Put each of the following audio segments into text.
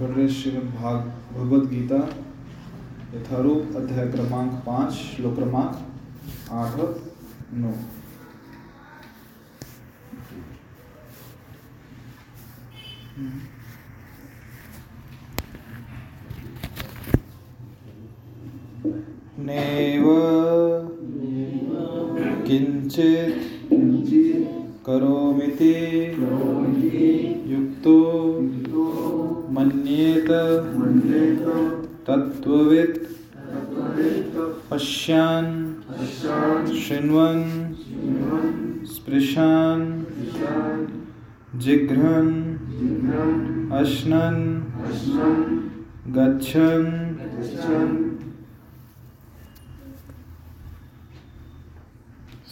पढ़ रहे श्रीमद भाग भगवद गीता यथारूप अध्याय क्रमांक पाँच श्लोक क्रमांक आठ नौ। नेव किञ्चित् करोमिति युक्तो तत्त्ववित् पश्यान् शृण्वन् स्पृशान् जिघ्रन् अश्नन् गच्छन्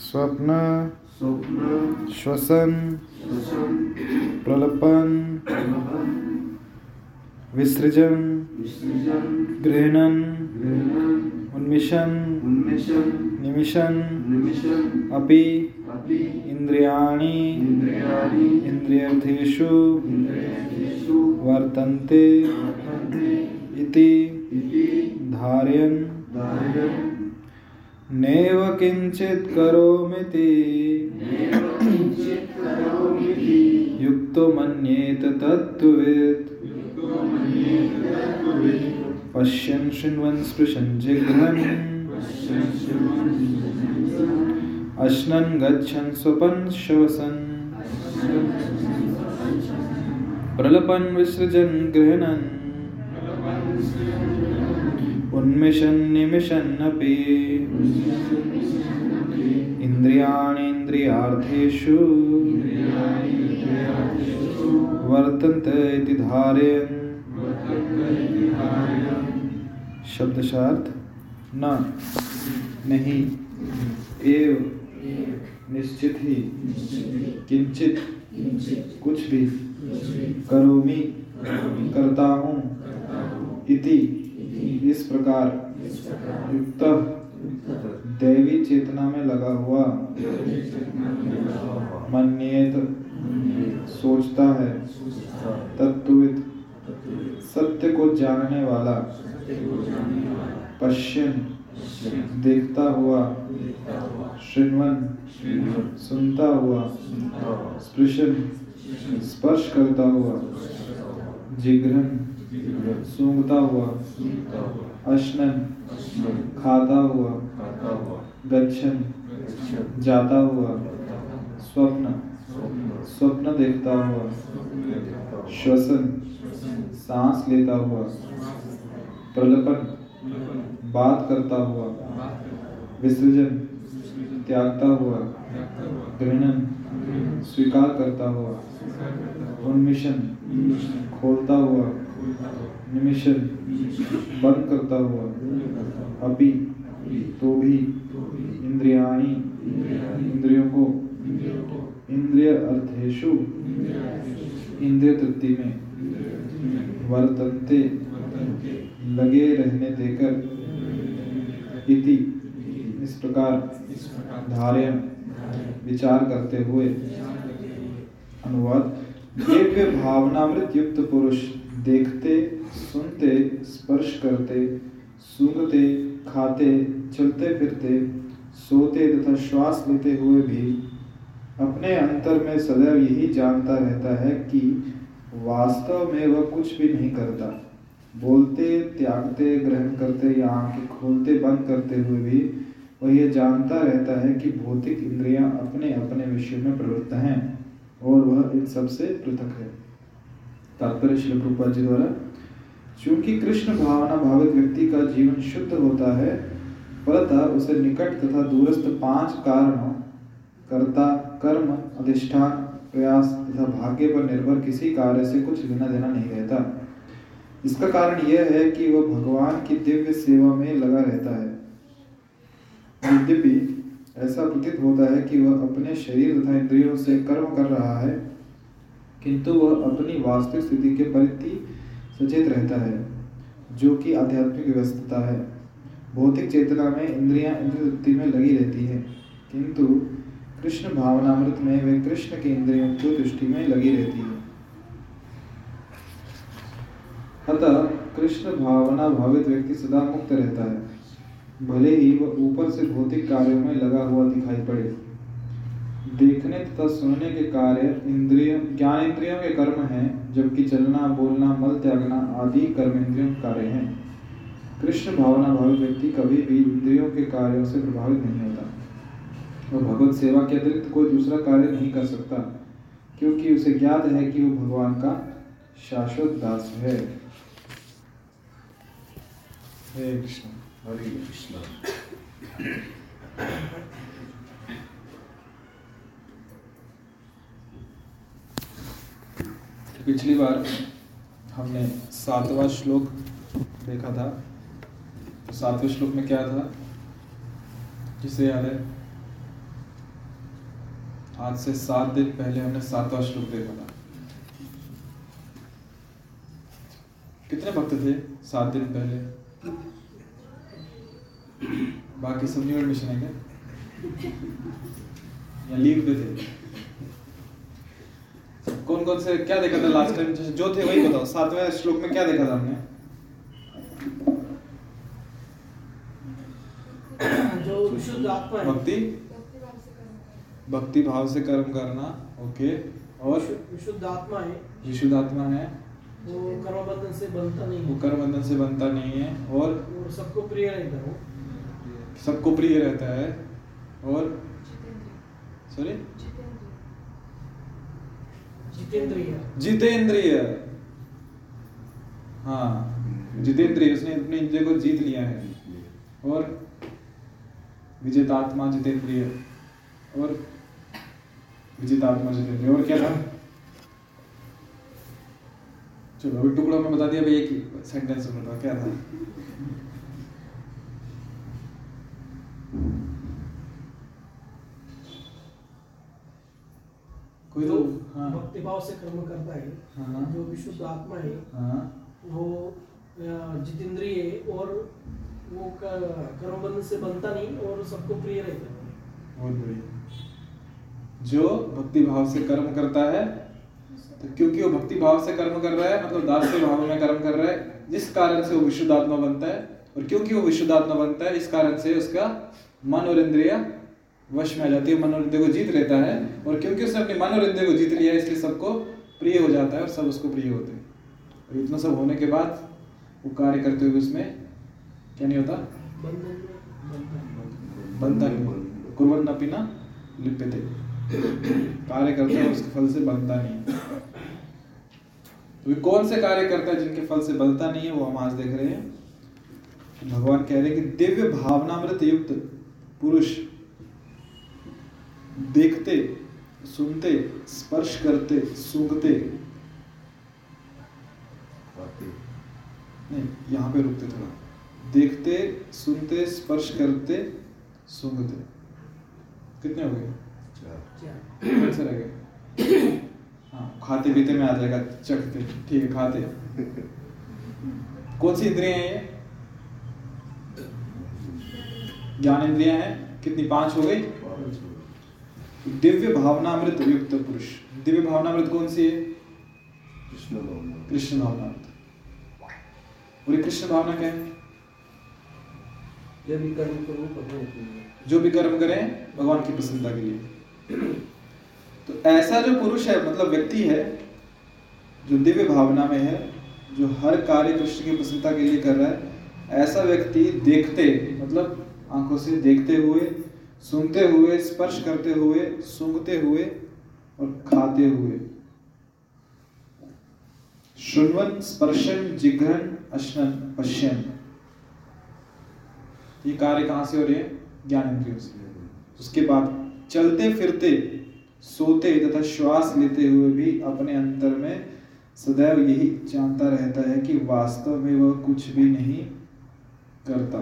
स्वप्न श्वसन प्रलपन विसृजन गृहणन उन्मिशन निमिशन अपि इन्द्रियाणि इन्द्रियर्थेषु वर्तन्ते इति धारयन्। नैव किञ्चित् करोमीति। युक्तो मन्येत तत्त्ववित्। पश्यन् शृण्वन् स्पृशन् जिघ्रन् अश्नन् गच्छन् स्वपन् श्वसन्। प्रलपन् विसृजन् गृह्णन्। उन्मिषन् निमिषन्नपि इन्द्रियाणीन्द्रियार्थेषु। वर्तन्ते इति धारयन्। शब्दशार्थ न, नहीं, एव, निश्चित ही किंचित कुछ भी, करोमी करता हूँ इति, इस प्रकार, युक्त, दैवी चेतना में लगा हुआ। मन्येत सोचता है तत्वित सत्य को जानने वाला, पश्चिम, देखता हुआ श्रृणवन सुनता हुआ, स्पृशन, स्पर्श करता हुआ, जिघ्रन, सूंघता हुआ, अश्नन, खाता हुआ, गच्छन, जाता हुआ, स्वप्न। स्वप्न देखता हुआ, श्वसन, सांस लेता हुआ, प्रलपन, बात करता हुआ, विसर्जन, त्यागता हुआ ग्रहणन स्वीकार करता हुआ, उन्मिशन, खोलता हुआ, निमिशन, बंद करता हुआ अभी तो भी, इंद्रियाणी, इंद्रियों को इंद्रिय अर्थेशु इंद्रिय तृप्ति में वर्तनते लगे रहने देकर इति इस प्रकार धार्यन विचार करते हुए अनुवाद दिव्य भावनामृत युक्त पुरुष देखते सुनते स्पर्श करते सूंघते खाते चलते फिरते सोते तथा श्वास लेते हुए भी अपने अंतर में सदैव यही जानता रहता है कि वास्तव में वह कुछ भी नहीं करता। बोलते, त्यागते, ग्रहण करते या आँखें खोलते, बंद करते हुए भी वह यह जानता रहता है कि भौतिक इंद्रियाँ अपने अपने विषय में प्रवृत्त हैं और वह इन सबसे पृथक है। तात्पर्य श्री प्रभुपाद जी द्वारा, चूँकि कृष्ण भावना भावित व्यक्ति का जीवन शुद्ध होता है फलतः उसे निकट तथा दूरस्थ पाँच कारणों, कर्ता कर्म, अधिष्ठान, प्रयास तथा भाग्य पर निर्भर किसी कार्य से कुछ लेना देना नहीं रहता। इसका कारण यह है कि वह भगवान की दिव्य सेवा में लगा रहता है। यद्यपि ऐसा प्रतीत होता है कि वह अपने शरीर तथा इंद्रियों से कर्म कर रहा है, किंतु वह अपनी वास्तविक स्थिति के प्रति सचेत रहता है, जो कि आध्यात्मिक व्यवस्था है। भौतिक चेतना में इंद्रियाँ इंद्रिय में लगी रहती है, किंतु कृष्ण भावनामृत में वे कृष्ण के इंद्रियों की दृष्टि में लगी रहती है। अतः कृष्ण भावना भावित व्यक्ति सदा मुक्त रहता है। भले ही वह ऊपर से भौतिक कार्यों में लगा हुआ दिखाई पड़े। देखने तथा सुनने के कार्य इंद्रिय ज्ञान इंद्रियों के कर्म हैं, जबकि चलना, बोलना, मल त्यागना आदि कर्म इंद्रियों के कार्य हैं। कृष्ण भावना भावित व्यक्ति कभी भी इंद्रियों के कार्यों से प्रभावित नहीं होता। वह भगवत सेवा के अतिरिक्त कोई दूसरा कार्य नहीं कर सकता, क्योंकि उसे ज्ञात है कि वो भगवान का शाश्वत दास है। कृष्ण पिछली बार हमने सातवां श्लोक देखा था। तो सातवें श्लोक में क्या था? जिसे याद है? आज से सात दिन पहले हमने सातवां श्लोक देखा था। कितने भक्त थे सात दिन पहले? बाकी सब न्यू एडमिशन है क्या? या लीव पे थे? कौन कौन से क्या देखा था लास्ट टाइम जो थे वही बताओ। सातवें श्लोक में क्या देखा था हमने? जो भक्ति? भक्ति भाव से कर्म करना ओके और विशुद्ध आत्मा है। विशुद्ध आत्मा है। वो कर्म बंधन से बनता नहीं वो कर्म बंधन से बनता नहीं है और और सबको प्रिय रहता है। सबको प्रिय रहता है और सॉरी जितेंद्रिय। जितेंद्रिय। हाँ जितेंद्रिय उसने अपने इंद्रिय को जीत लिया है। और विजेतात्मा जितेंद्रिय। और विजेतात्मा जितेंद्रिय और क्या था। चलो अभी टुकड़ों में बता दिया भाई एक सेंटेंस में बताओ क्या था? कोई तो हाँ। भक्ति भाव से कर्म करता है हाँ। जो विशुद्ध आत्मा है हाँ। वो जितेंद्रिय और वो कर्म बंधन से बनता नहीं और सबको प्रिय रहता है। बहुत बढ़िया। जो भक्ति भाव से कर्म करता है तो क्योंकि वो भक्ति भाव से कर्म कर रहा है मतलब दास्य भाव में कर्म कर रहा है जिस कारण से वो विशुद्ध आत्मा बनता है और क्योंकि वो विशुद्ध आत्मा बनता है इस कारण से उसका मन और इंद्रिय वश में आ जाती है मन और इंद्रिय को जीत लेता है और क्योंकि उसने अपने मन और इंद्रिय को जीत लिया है इसलिए सबको प्रिय हो जाता है और सब उसको प्रिय होते हैं। और इतना सब होने के बाद वो कार्य करते हुए उसमें क्या नहीं होता? बनता नहीं कुर्बन न पीना लिप्यते। कार्य करता है, उसके फल से बनता नहीं तो कौन से कार्य करता है जिनके फल से बनता नहीं है, वो हम आज देख रहे हैं। भगवान कह रहे हैं कि दिव्य भावनामृत युक्त पुरुष देखते, सुनते, स्पर्श करते, सूंघते। नहीं, यहाँ पे रुकते थोड़ा। देखते, सुनते, स्पर्श करते, सूंघते। कितने हो गए? रह गए। हाँ खाते पीते में आ जाएगा चखते ठीक है खाते। कौन सी इंद्रियाँ हैं ये? ज्ञान इंद्रियाँ हैं? कितनी? पाँच हो गई? दिव्य भावनामृत युक्त पुरुष। दिव्य भावनामृत कौन सी है? कृष्ण भावना कृष्ण और ये कृष्ण भावना क्या है? जब भी कर्म करो पता जो भी कर्म करें भगवान की प्रसन्नता के लिए। तो ऐसा जो पुरुष है मतलब व्यक्ति है, जो दिव्य भावना में है, जो हर कार्य कृष्ण की प्रसन्नता के लिए कर रहा है, ऐसा व्यक्ति देखते मतलब आँखों से देखते हुए, सुनते हुए, स्पर्श करते हुए, सूंघते हुए और खाते हुए। शुण्वन, स्पर्शन, जिघ्रन, अश्नन, पश्यन। ये कार्य कहाँ से हो रहे हैं? ज्ञान इंद्रियों से। उसके बाद चलते फिरते सोते तथा श्वास लेते हुए भी अपने अंतर में सदैव यही जानता रहता है कि वास्तव में वह कुछ भी नहीं करता।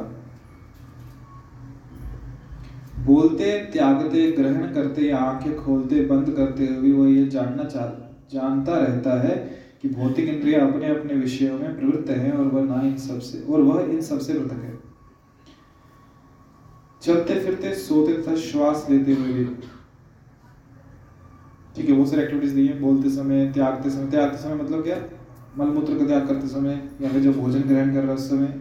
बोलते, त्यागते, ग्रहण करते या आँखें खोलते, बंद करते हुए भी वह यह जानना चाह जानता रहता है कि भौतिक इंद्रिया अपने अपने विषयों में प्रवृत्त हैं और वह ना इन सबसे, और वह इन सबसे पृथक है। चलते फिरते सोते तथा श्वास लेते हुए भी। ठीक है, बहुत सारी एक्टिविटीज़ दी है। बोलते समय, त्यागते समय। त्यागते समय मतलब क्या? मलमूत्र का त्याग करते समय, या फिर जब भोजन ग्रहण कर रहा है उस समय।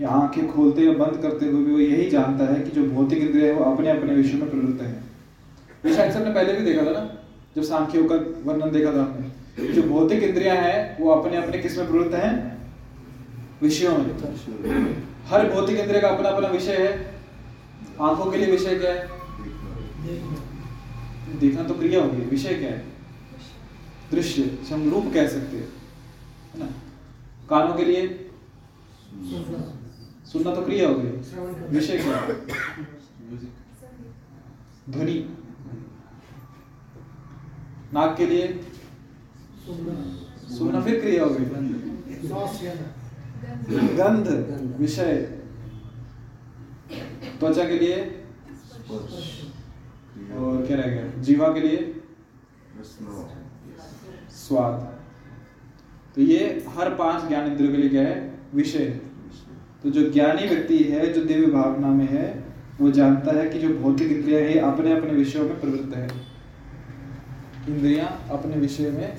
या आँखें खोलते या बंद करते हुए भी वो यही जानता है कि जो भौतिक इंद्रिय है, वो अपने अपने विषय में प्रवृत्त है। सबने पहले भी देखा था ना, जब सांख्यों का वर्णन देखा था आपने जो भौतिक इंद्रिया है, वो अपने अपने किसमें प्रवृत्त है? विषयों में। हर भौतिक इंद्रिय का अपना अपना विषय है। आँखों के लिए विषय क्या है? देखना तो क्रिया होगी विषय क्या है? दृश्य हम रूप कह सकते हैं ना? कानों के लिए? सुनना तो क्रिया हो करना विषय क्या है? ध्वनि। नाक के लिए? सुनना फिर क्रिया हो गई गंध विषय। त्वचा के लिए? और क्या रह गया जीवा के लिए? स्वाद। तो ये हर पाँच ज्ञान इंद्रियों के लिए क्या है? विषय। तो जो ज्ञानी व्यक्ति है, जो दिव्य भावना में है, वो जानता है कि जो भौतिक इंद्रिया है अपने अपने विषयों में प्रवृत्त है। इंद्रिया अपने विषय में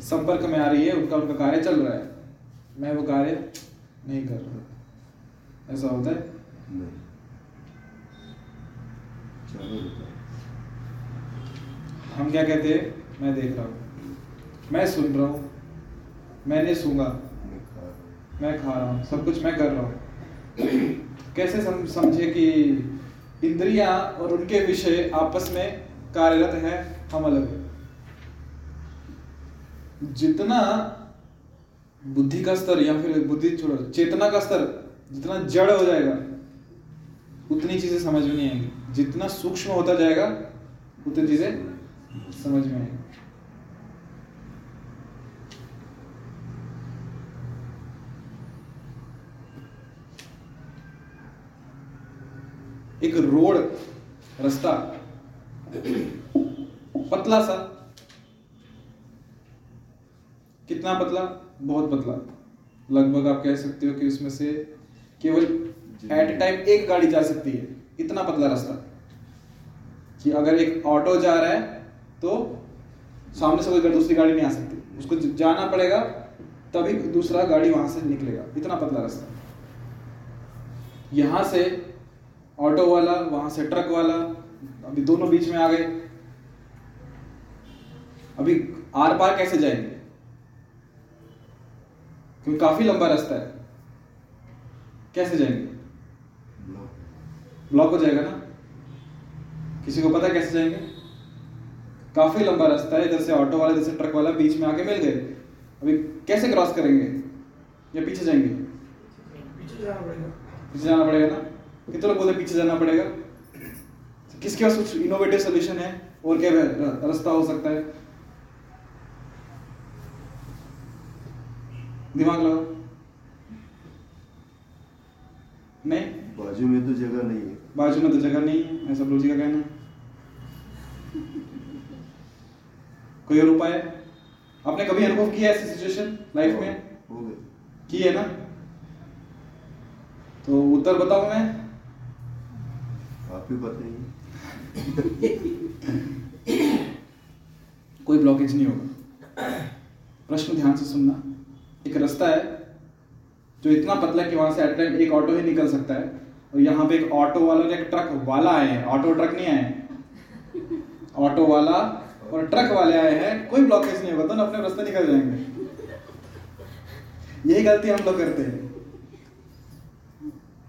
संपर्क में आ रही है, उनका उनका कार्य चल रहा है। मैं वो कार्य नहीं कर रहा। ऐसा होता है? हम क्या कहते हैं? मैं देख रहा हूँ। मैं सुन रहा हूँ। मैंने सूँगा मैं खा रहा हूँ। सब कुछ मैं कर रहा हूँ। कैसे सम, समझे कि इंद्रियाँ और उनके विषय आपस में कार्यरत हैं हम अलग हैं। जितना बुद्धि का स्तर या फिर बुद्धि छोड़ो चेतना का स्तर जितना जड़ हो जाएगा उतनी चीज़ें समझ में नहीं आएँगी। जितना सूक्ष्म होता जाएगा, उतनी चीज़ें समझ में आएँगी। एक रोड रास्ता, पतला सा। कितना पतला? बहुत पतला। लगभग आप कह सकते हो कि उसमें से केवल एट ए टाइम एक गाड़ी जा सकती है। इतना पतला रास्ता। कि अगर एक ऑटो जा रहा है तो सामने से कोई दूसरी गाड़ी नहीं आ सकती। उसको जाना पड़ेगा, तभी दूसरा गाड़ी वहाँ से निकलेगा। इतना पतला रास्ता। यहाँ से ऑटो वाला, वहाँ से ट्रक वाला, अभी दोनों बीच में आ गए। अभी आर पार कैसे जाएँगे? क्योंकि काफ़ी लंबा रास्ता है। कैसे जाएँगे? ब्लॉक हो जाएगा ना? किसी को पता कैसे जाएँगे? काफ़ी लंबा रास्ता है इधर से ऑटो वाला इधर से ट्रक वाला बीच में आके मिल गए। अभी कैसे क्रॉस करेंगे? या पीछे जाएँगे? पीछे जाना पड़ेगा। पीछे जाना पड़ेगा ना? कितने लोग बोलते पीछे जाना पड़ेगा? तो किसके पास कुछ इनोवेटिव सोल्यूशन है? और क्या रास्ता हो सकता है? दिमाग लगाओ। नहीं? बाजू में तो जगह नहीं है। बाजू में तो जगह नहीं है ऐसा प्रभु जी का कहना कोई और उपाय? आपने कभी अनुभव किया ऐसी सिचुएशन लाइफ में? हो गए। की है ना? तो उत्तर बताऊँ मैं? आप ही बताइए। कोई ब्लॉकेज नहीं होगा। प्रश्न ध्यान से सुनना। एक रास्ता है जो इतना पतला है कि वहाँ से एट एक ऑटो ही निकल सकता है। और यहाँ पे एक ऑटो वाला और एक ट्रक वाला आए हैं। ऑटो ट्रक नहीं आए ऑटो वाला और ट्रक वाले आए हैं। कोई ब्लॉकेज नहीं होगा, दोनों अपने रास्ते निकल जाएँगे। यही गलती हम लोग करते हैं।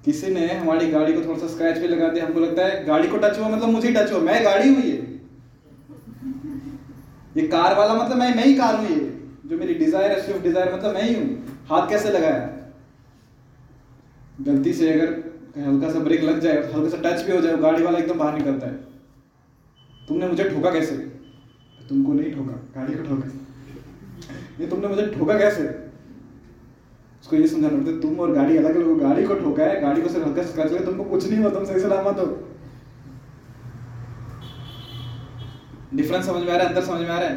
किसी ने हमारी गाड़ी को थोड़ा सा स्क्रैच भी लगा दिया। हमको लगता है गाड़ी को टच हुआ मतलब मुझे टच हुआ। मैं गाड़ी हुई है ये। कार वाला मतलब मैं मैं ही कार हुई है जो मेरी डिज़ायर है स्विफ्ट डिज़ायर मतलब मैं ही हूँ। हाथ कैसे लगाया? गलती से अगर कहीं हल्का सा ब्रेक लग जाए हल्का सा टच भी हो जाए गाड़ी वाला एकदम बाहर निकलता है। तुमने मुझे ठोका कैसे? तुमको नहीं ठोका गाड़ी को ठोका। ये तुमने मुझे ठोका कैसे? उसको ये समझाना पड़ता है तुम और गाड़ी अलग अलग गाड़ी को ठोका है गाड़ी को सिर्फ़ हल्का सा स्क्रैच लगा तुमको कुछ नहीं हुआ तुम सही सलामत हो डिफरेंस समझ में आ रहा है अंतर समझ में आ रहा है?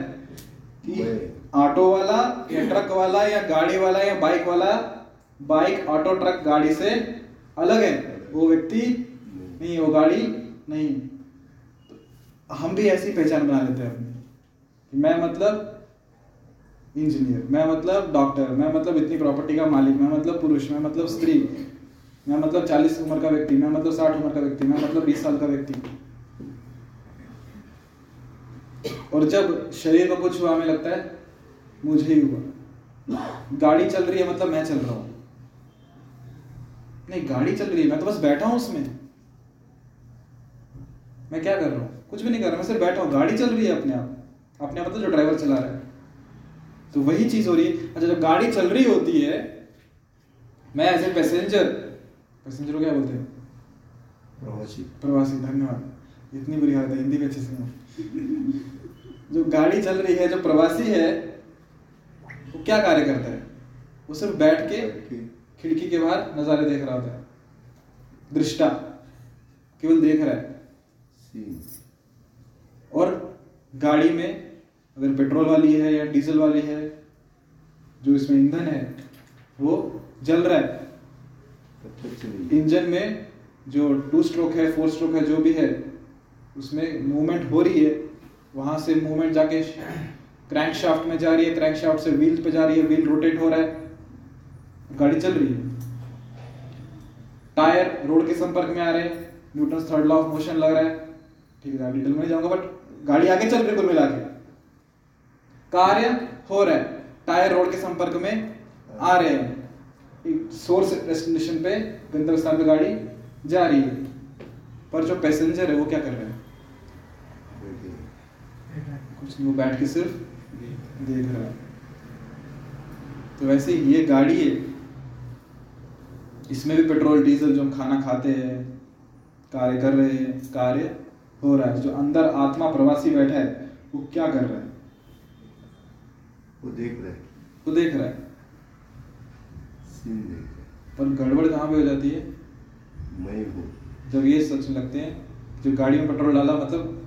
कि ऑटो वाला या ट्रक वाला या गाड़ी वाला या बाइक वाला बाइक ऑटो ट्रक गाड़ी से अलग है। वो व्यक्ति नहीं, वो गाड़ी नहीं। हम भी ऐसी पहचान बना लेते हैं अपनी। कि मैं मतलब इंजीनियर, मैं मतलब डॉक्टर, मैं मतलब इतनी प्रॉपर्टी का मालिक, मैं मतलब पुरुष, मैं मतलब स्त्री, मैं मतलब चालीस उम्र का व्यक्ति, मैं मतलब साठ उम्र का व्यक्ति, मैं मतलब बीस साल का व्यक्ति। और जब शरीर को कुछ हुआ, हमें लगता है मुझे ही हुआ। गाड़ी चल रही है मतलब मैं चल रहा हूँ। नहीं गाड़ी चल रही है मैं तो बस बैठा हूँ उसमें। मैं क्या कर रहा हूँ? कुछ भी नहीं कर रहा मैं सिर्फ़ बैठा हूँ। गाड़ी चल रही है अपने आप। अपने आप मतलब जो ड्राइवर चला रहा है। तो वही चीज़ हो रही है। अच्छा जब गाड़ी चल रही होती है मैं एज ए पैसेंजर पैसेंजर को क्या बोलते हैं? प्रवासी। प्रवासी धन्यवाद। इतनी बुरी हालत है हिंदी में अच्छे से जो गाड़ी चल रही है जो प्रवासी है वो क्या कार्य करता है? वो सिर्फ़ बैठ कि। खिड़की के बाहर नज़ारे देख रहा होता है। दृष्टा केवल देख रहा है। और गाड़ी में अगर पेट्रोल वाली है या डीजल वाली है जो इसमें ईंधन है वो जल रहा है। इंजन में जो टू स्ट्रोक है फोर स्ट्रोक है जो भी है उसमें मूवमेंट हो रही है। वहाँ से मूवमेंट जाके क्रैंक शाफ्ट में जा रही है क्रैंक शाफ्ट से व्हील पे जा रही है व्हील रोटेट हो रहा है। गाड़ी चल रही है। टायर रोड के संपर्क में आ रहे हैं। Newton third law of motion लग रहा है। ठीक है डिटेल में नहीं जाऊँगा बट गाड़ी आगे चल रही कुल मिला के। कार्य हो रहा है। टायर रोड के संपर्क में आ रहे हैं। सोर्स डेस्टिनेशन पे गंतव्य स्थान पे गाड़ी जा रही है। पर जो पैसेंजर है, वो क्या कर रहे है? कुछ नहीं, वो बैठ के सिर्फ़ देख रहा है। तो वैसे ये गाड़ी है इसमें भी पेट्रोल डीजल जो हम खाना खाते हैं कार्य कर रहे हैं कार्य हो रहा है जो अंदर आत्मा प्रवासी बैठा है वो क्या कर रहा है? वो देख रहे वो देख रहा है। सीन देख रहे पर गड़बड़ कहाँ पे हो जाती है? मैं हूँ। जब ये सोचने लगते हैं जो गाड़ी में पेट्रोल डाला मतलब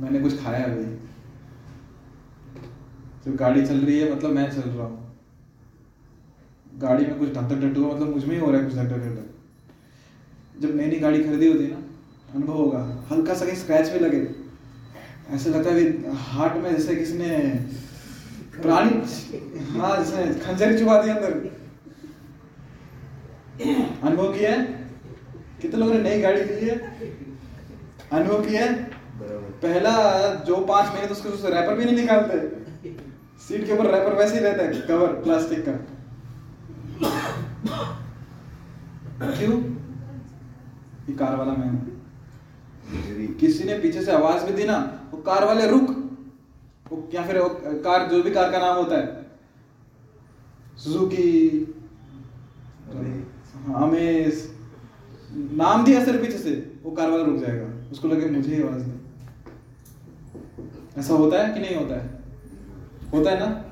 मैंने कुछ खाया है भाई जब गाड़ी चल रही है मतलब मैं चल रहा हूँ। गाड़ी में कुछ ढक ढक हुआ मतलब मुझमें ही हो रहा है कुछ ढक ढक जब नई नई गाड़ी खरीदी होती है ना अनुभव होगा हल्का सा कहीं स्क्रैच भी लगे। ऐसा लगता है हार्ट में जैसे किसी ने प्राणी हाँ जैसे खंजर चुबा दिया अंदर। अनुभव किया है? कितने लोगों ने नई गाड़ी ली है? अनुभव किया है? पहला जो पाँच महीने तो उसके रैपर भी नहीं निकालते। सीट के ऊपर रैपर वैसे ही रहता है कवर प्लास्टिक का। क्यों? ये कार वाला मैं किसी ने पीछे से आवाज़ भी दी ना वो कार वाले रुक। वो या फिर वो कार जो भी कार का नाम होता है। सुजुकी हाँ, अमेज नाम दिया सर पीछे से वो कार वाला रुक जाएगा। उसको लगे मुझे ही आवाज़ दी। ऐसा होता है कि नहीं होता है? होता है ना?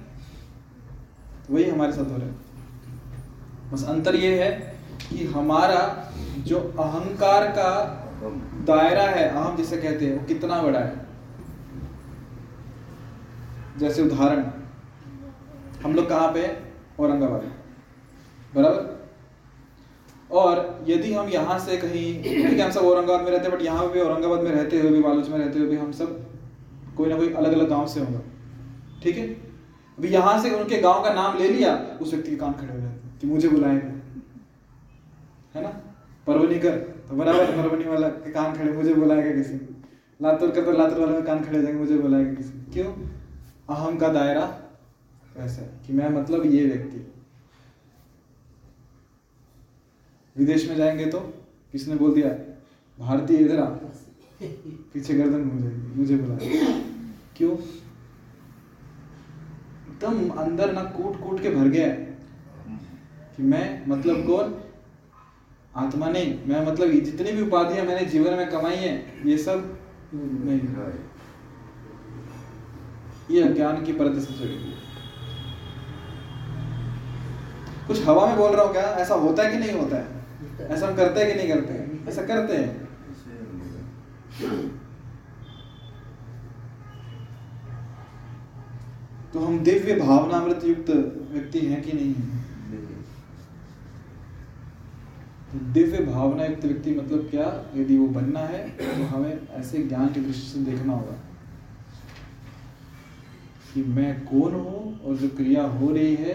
वही हमारे साथ हो रहा है। बस अंतर ये है कि हमारा जो अहंकार का दायरा है, अहम जिसे कहते हैं, वो कितना बड़ा है? जैसे उदाहरण, हम लोग कहाँ पे हैं? औरंगाबाद बराबर? और यदि हम यहाँ से कहीं, ठीक है, हम सब औरंगाबाद में रहते हैं बट यहाँ भी औरंगाबाद में रहते हुए भी बालूच में रहते हुए भी, हम सब कोई ना कोई अलग अलग गाँव से होंगे। ठीक है? अभी यहाँ से उनके गाँव का नाम ले लिया, उस व्यक्ति के कान खड़े हो जाते हैं कि मुझे बुलाएँगे है ना? परवनी कर। तो बराबर परवनी वाला के कान खड़े, मुझे बुलाएगा किसी। लातूर कर तो लातूर वाला के कान खड़े जाएँगे, मुझे बुलाएगा किसी। क्यों? अहम का दायरा ऐसा है कि मैं मतलब ये व्यक्ति। विदेश में जाएँगे तो किसने बोल दिया? भारतीय इधर आ। पीछे गर्दन घूम जाएगी, मुझे बुलाएगा। क्यों? एकदम अंदर ना कूट कूट के भर गया है। कि मैं मतलब कौन? आत्मा नहीं। मैं मतलब जितनी भी उपाधियाँ मैंने जीवन में कमाई है। ये सब नहीं ये अज्ञान की परत से जुड़ी हुई कुछ हवा में बोल रहा हूँ क्या? ऐसा होता है कि नहीं होता है? ऐसा हम करते हैं कि नहीं करते हैं? ऐसा करते हैं। तो हम दिव्य भावनामृत युक्त व्यक्ति हैं कि नहीं हैं तो दिव्य भावना युक्त व्यक्ति मतलब क्या? यदि वो बनना है तो हमें ऐसे ज्ञान की दृष्टि से देखना होगा। कि मैं कौन हूँ और जो क्रिया हो रही है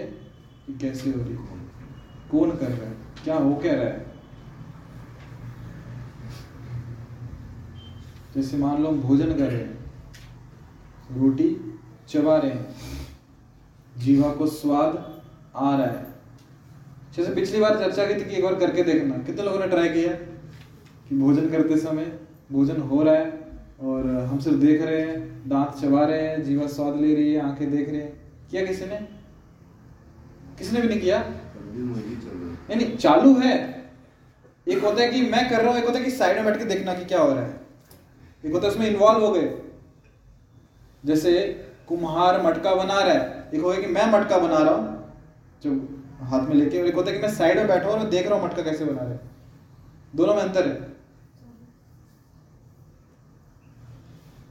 कैसे हो रही है? कौन कर रहा है? क्या हो क्या रहा है? जैसे मान लो हम भोजन कर रहे हैं, रोटी चबा रहे हैं, जीवा को स्वाद आ रहा है। जैसे पिछली बार चर्चा की थी कि एक बार करके देखना। कितने लोगों ने ट्राई किया? कि भोजन करते समय भोजन हो रहा है और हम सिर्फ़ देख रहे हैं, दांत चबा रहे हैं, जीवा स्वाद ले रही है, आँखें देख रहे हैं। किया किसी ने? किसी ने भी नहीं किया? है नहीं नहीं, चालू है। एक होता है कि मैं कर रहा हूँ, एक होता है कि साइड में बैठ के देखना कि क्या हो रहा है। एक होता है उसमें इन्वॉल्व हो गए। जैसे कुम्हार मटका बना रहा है। एक होगा कि मैं मटका बना रहा हूँ। जो हाथ में लेके और एक होता है कि मैं साइड में बैठा हूँ और देख रहा हूँ मटका कैसे बना रहे दोनों में अंतर है।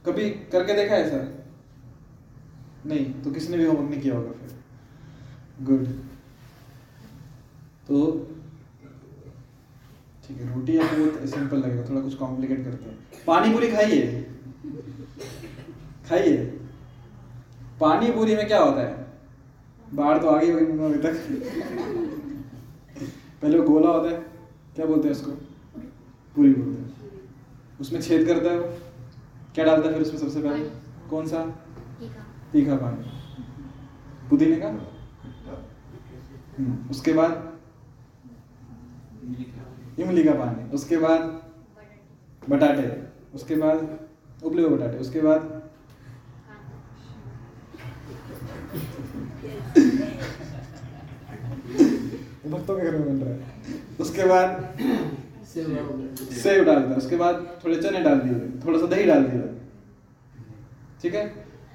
कभी करके देखा है सर नहीं तो किसने भी होमवर्क नहीं किया होगा फिर। गुड तो ठीक है, रोटी आपको बहुत सिंपल लगेगा, थोड़ा कुछ कॉम्प्लिकेट करते हैं। पानी पूरी खाइए। खाइए। पानी पूरी में क्या होता है? बाहर तो आ गई होगी अभी तक। पहले वो गोला होता है क्या बोलते हैं उसको? पूरी बोलते हैं उसमें छेद करता है वो। क्या डालता है फिर उसमें सबसे पहले? कौन सा? तीखा पानी। पुदीने का? हम्म, उसके बाद? इमली का पानी। उसके बाद? बटाटे। उसके बाद? उबले हुए बटाटे। उसके बाद? भक्तों के घर में बन रहा है। उसके बाद सेवा डाल दिया। उसके बाद थोड़े चने डाल दिए थोड़ा सा दही डाल दिया ठीक है?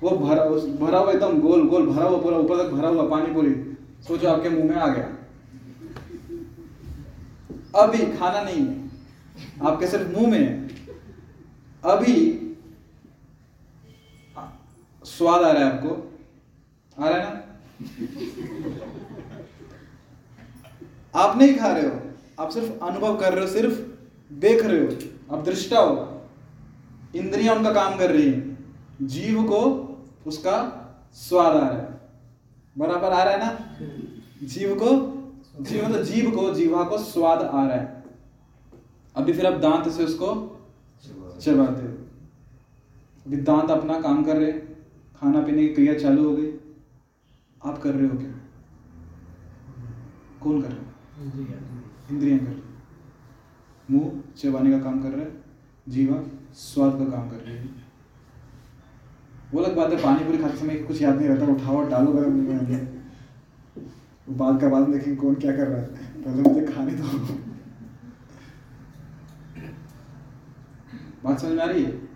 वो भरा उस भरा हुआ एकदम गोल गोल भरा हुआ पूरा ऊपर तक भरा हुआ पानी पूरी। सोचो आपके मुँह में आ गया। अभी खाना नहीं है। आपके सिर्फ़ मुँह में है। अभी स्वाद आ रहा है आपको। आ रहा है ना? आप नहीं खा रहे हो, आप सिर्फ़ अनुभव कर रहे हो, सिर्फ़ देख रहे हो। आप दृष्टा हो। इंद्रिया उनका काम कर रही है। जीव को उसका स्वाद आ रहा है। बराबर आ रहा है ना? जीव को, जीव मतलब जीव को, जीवा को स्वाद आ रहा है। अभी फिर आप दांत से उसको चबाते हो। अभी दांत अपना काम कर रहे खाना पीने की क्रिया चालू हो गई। आप कर रहे हो क्या? कौन कर रहे इंद्रियाँ कर मुँह चबाने का काम कर रहा है, जीवा स्वाद का काम कर रही है। वो अलग बात है, पानी पूरी खाते समय कुछ याद नहीं रहता, उठाओ, डालो गरम बाद का बाद में देखेंगे कौन क्या कर रहा है। पहले मुझे खाने दो। बात समझ में आ रही है?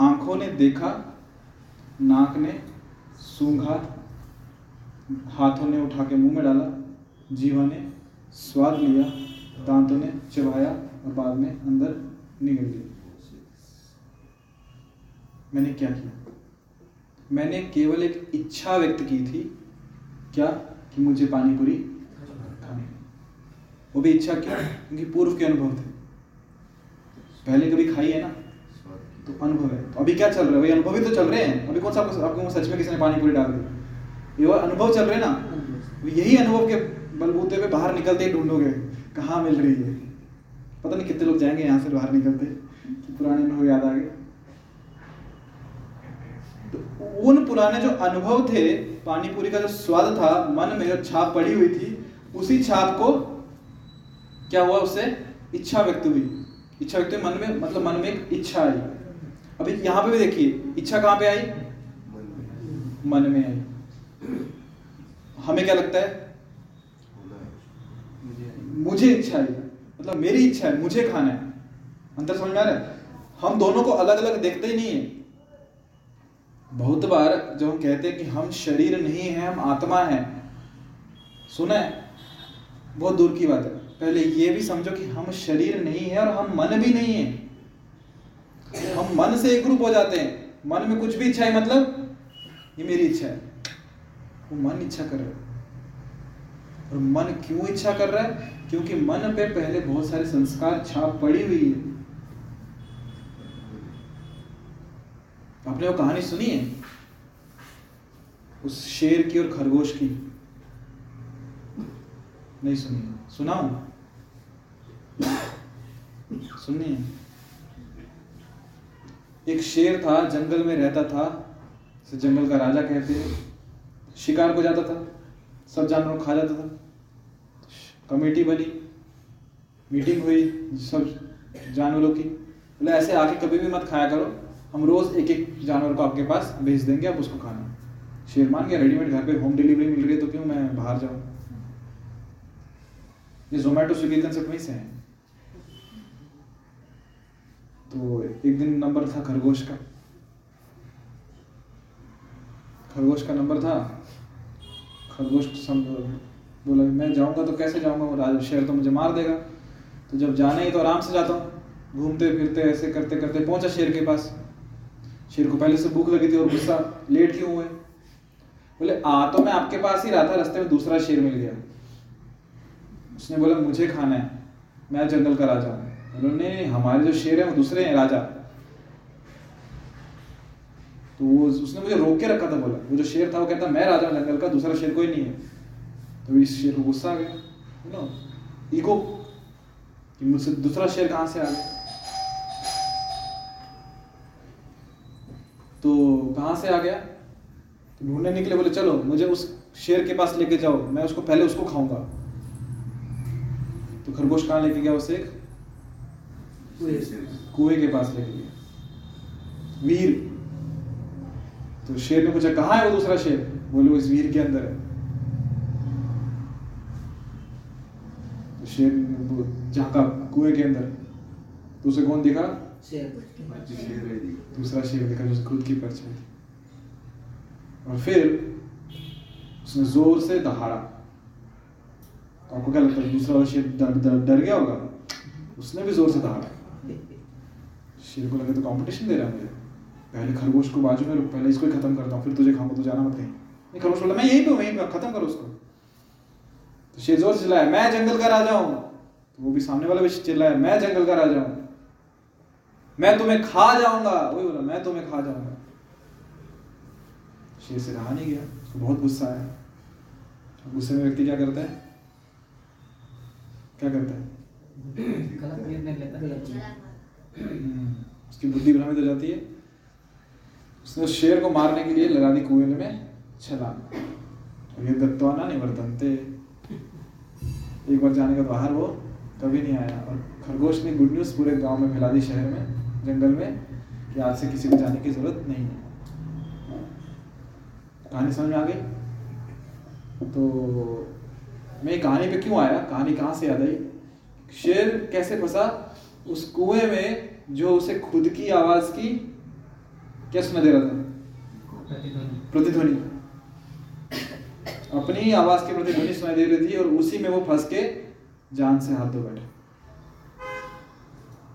आँखों ने देखा, नाक ने सूंघा, हाथों ने उठा के मुँह में डाला, जीवा ने स्वाद लिया, दांतों ने चबाया और बाद में अंदर निगल लिया। मैंने क्या किया? मैंने केवल एक इच्छा व्यक्त की थी, क्या? कि मुझे पानी पूरी खानी वो भी इच्छा क्यों? क्योंकि पूर्व के अनुभव थे। पहले कभी खाई है ना? तो अनुभव है। तो अभी क्या चल रहा है? वही अनुभव ही तो चल रहे हैं। अभी कौन सा आपको सच में किसी ने पानी पूरी डाल दी? ये अनुभव चल रहे हैं ना? यही अनुभव के बलबूते पे बाहर निकलते ही ढूंढोगे कहाँ मिल रही है? पता नहीं कितने लोग जाएँगे यहाँ से बाहर निकलते कि पुराने अनुभव याद आ गए तो उन पुराने जो अनुभव थे पानी पूरी का जो स्वाद था मन में जो छाप पड़ी हुई थी उसी छाप को क्या हुआ उससे? इच्छा व्यक्त हुई। इच्छा व्यक्त हुई मन में मतलब मन में एक इच्छा आई। अभी यहाँ पे भी देखिए इच्छा कहाँ पे आई? मन में आई। हमें क्या लगता है? मुझे इच्छा है मतलब मेरी इच्छा है, मुझे खाना है। अंतर समझ में आ रहा है? हम दोनों को अलग अलग देखते ही नहीं है। बहुत बार जब हम कहते हैं कि हम शरीर नहीं है, हम आत्मा है, सुना है? बहुत दूर की बात है। पहले ये भी समझो कि हम शरीर नहीं है और हम मन भी नहीं है। हम मन से एक रूप हो जाते हैं। मन में कुछ भी इच्छा है मतलब? ये मेरी इच्छा है। वो मन इच्छा कर रहे है। और मन क्यों इच्छा कर रहा है? क्योंकि मन पे पहले बहुत सारे संस्कार छाप पड़ी हुई है। आपने वो कहानी सुनी है? उस शेर की और खरगोश की। नहीं सुनी सुनाओ सुननी है। एक शेर था, जंगल में रहता था जंगल का राजा कहते हैं। शिकार को जाता था, सब जानवरों खा जाता था। कमेटी बनी मीटिंग हुई सब जानवरों की। बोले, ऐसे आके कभी भी मत खाया करो। हम रोज एक एक जानवर को आपके पास भेज देंगे, आप उसको खाना। शेर मान गया रेडीमेड घर पे होम डिलीवरी मिल रही है तो क्यों मैं बाहर जाऊँ? ये जोमेटो स्विगी कंसेप्ट वहीं से है। तो एक दिन नंबर था खरगोश का। खरगोश का नंबर था। खरगोश सम बोला, मैं जाऊँगा तो कैसे जाऊँगा? वो राज शेर तो मुझे मार देगा। तो जब जाने ही तो आराम से जाता हूँ। घूमते फिरते ऐसे करते करते पहुँचा शेर के पास। शेर को पहले से भूख लगी थी और गुस्सा लेट क्यों हुए? बोले, आ तो मैं आपके पास ही रहा था, रास्ते में दूसरा शेर मिल गया। उसने बोला, मुझे खाना है, मैं जंगल का राजा नहीं हमारे जो शेर है वो दूसरे हैं, राजा। तो वो उसने मुझे रोक के रखा था, बोला, वो जो शेर था वो कहता, मैं राजा जंगल का, दूसरा शेर कोई नहीं है तो इस शेर को गुस्सा आ गया यू नो ईगो कि मुझसे दूसरा शेर कहाँ से आ गया तो कहाँ से आ गया? तो ढूँढने निकले बोले चलो मुझे उस शेर के पास लेके जाओ मैं उसको पहले उसको खाऊँगा. तो खरगोश कहाँ लेके गया उसे? एक कुएँ के पास लेके गया। वीर। तो शेर ने पूछा कहाँ है वो दूसरा शेर बोले वो इस वीर के अंदर है तो शेर झांका कुएँ के अंदर। तो उसे कौन दिखा? शेर दूसरा शेर दिखा जो खुद की परछाई। थी और फिर उसने ज़ोर से दहाड़ा। तो आपको क्या लगता है दूसरा वाला शेर डर, डर, डर गया होगा? उसने भी ज़ोर से दहाड़ा। शेर को लगे तो कंपटीशन दे रहा है मुझे। पहले खरगोश को बाजू में रुक पहले इसको ही खत्म करता हूँ फिर तुझे खाऊँगा तो जाना मत कहीं। नहीं खरगोश बोला मैं यहीं पे हूँ वहीं पे खत्म करो उसको। तो शेर ज़ोर से चिल्लाया मैं जंगल का राजा हूँ। तो वो भी सामने वाला भी चिल्लाया मैं जंगल का राजा हूँ। मैं तुम्हें खा जाऊँगा। वही बोला मैं तुम्हें खा जाऊँगा। शेर से रहा नहीं गया उसको बहुत गुस्सा आया। गुस्से में व्यक्ति क्या करता है? क्या करता है? है। हम्म, उसकी बुद्धि भ्रमित हो जाती है। उसने उस शेर को मारने के लिए लगा दी कुएँ में छलांग। और ये दत्तवाना निवर्तनते। एक बार जाने के बाहर वो कभी नहीं आया। और खरगोश ने गुड न्यूज़ पूरे गाँव में फैला दी शहर में जंगल में कि आज से किसी को जाने की ज़रूरत नहीं है। कहानी समझ में आ गई? तो मैं कहानी पे क्यों आया? कहानी कहाँ से याद आई? शेर कैसे फंसा? उस कुएँ में जो उसे खुद की आवाज़ की क्या सुना दे रहा था? प्रतिध्वनि। प्रतिध्वनि। अपनी ही आवाज़ की प्रतिध्वनि सुनाई दे रही थी और उसी में वो फंस के जान से हाथ धो बैठे।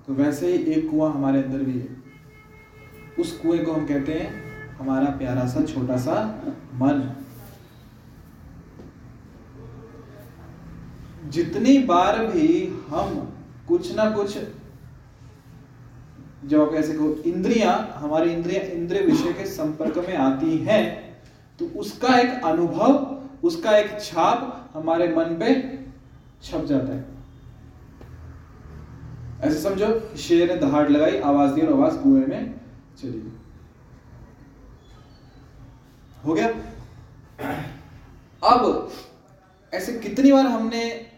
तो वैसे ही एक कुआँ हमारे अंदर भी है। उस कुएँ को हम कहते हैं हमारा प्यारा सा, छोटा सा मन। जितनी बार भी हम कुछ ना कुछ, जब आप ऐसे कहो, इंद्रियाँ, हमारी इंद्रिया, इंद्रिय विषय के संपर्क में आती हैं तो उसका एक अनुभव उसका एक छाप हमारे मन पे छप जाता है। ऐसे समझो शेर ने दहाड़ लगाई, आवाज़ दी और आवाज़ कुएँ में चली गई। हो गया? अब ऐसे कितनी बार हमने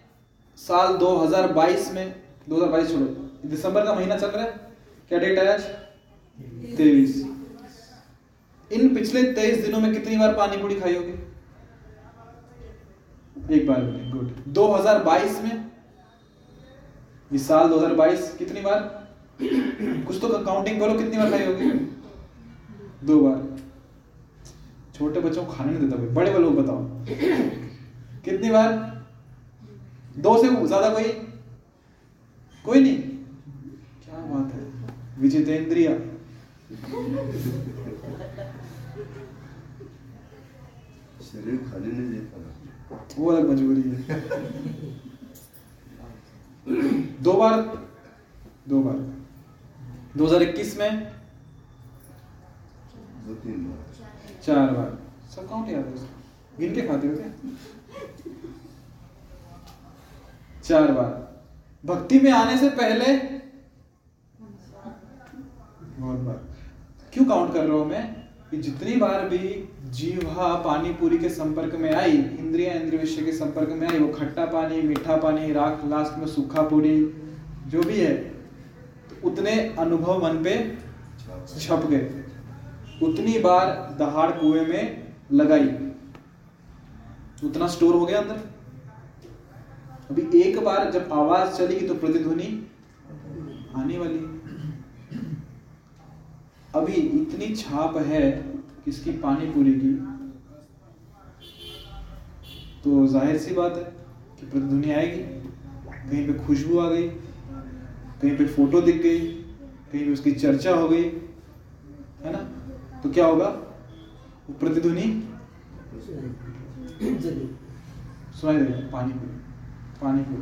साल 2022 में 2022 छोड़ो, दिसंबर का महीना चल रहा है? क्या डेट है आज? तेईस। इन पिछले तेईस दिनों में कितनी बार पानी पूरी खाई होगी? एक बार भी गुड 2022 में, इस साल 2022 कितनी बार? कुछ तो काउंटिंग करो कितनी बार खाई होगी? दो बार। छोटे बच्चों को खाने नहीं देता कोई, बड़े लोग बताओ। कितनी बार? दो से ज़्यादा कोई? कोई नहीं। क्या बात है? विजितेंद्रिया। शरीर खाली नहीं देता वो अलग मजबूरी है। दो बार दो बार। 2021 में? दो तीन बार। चार बार। सब काउंट याद है गिन के खाते हो क्या? चार बार। भक्ति में आने से पहले बहुत बार। क्यों काउंट कर रहा हूँ मैं? कि जितनी बार भी जीवा पानी पूरी के संपर्क में आई, इंद्रिया इंद्रिय विषय के संपर्क में आई, वो खट्टा पानी, मीठा पानी, राख, लास्ट में सूखा पूरी, जो भी है तो उतने अनुभव मन पे छप गए। उतनी बार दहाड़ कुएँ में लगाई। उतना स्टोर हो गया अंदर। अभी एक बार जब आवाज़ चलेगी तो प्रतिध्वनि आने वाली। अभी इतनी छाप है किसकी पानी पूरी की। तो ज़ाहिर सी बात है कि प्रतिध्वनि आएगी, कहीं पे खुशबू आ गई, कहीं पे फ़ोटो दिख गई, कहीं पे उसकी चर्चा हो गई, है ना? तो क्या होगा? वो प्रतिध्वनि? सुनाई देगा पानी पूरी पानी पूरी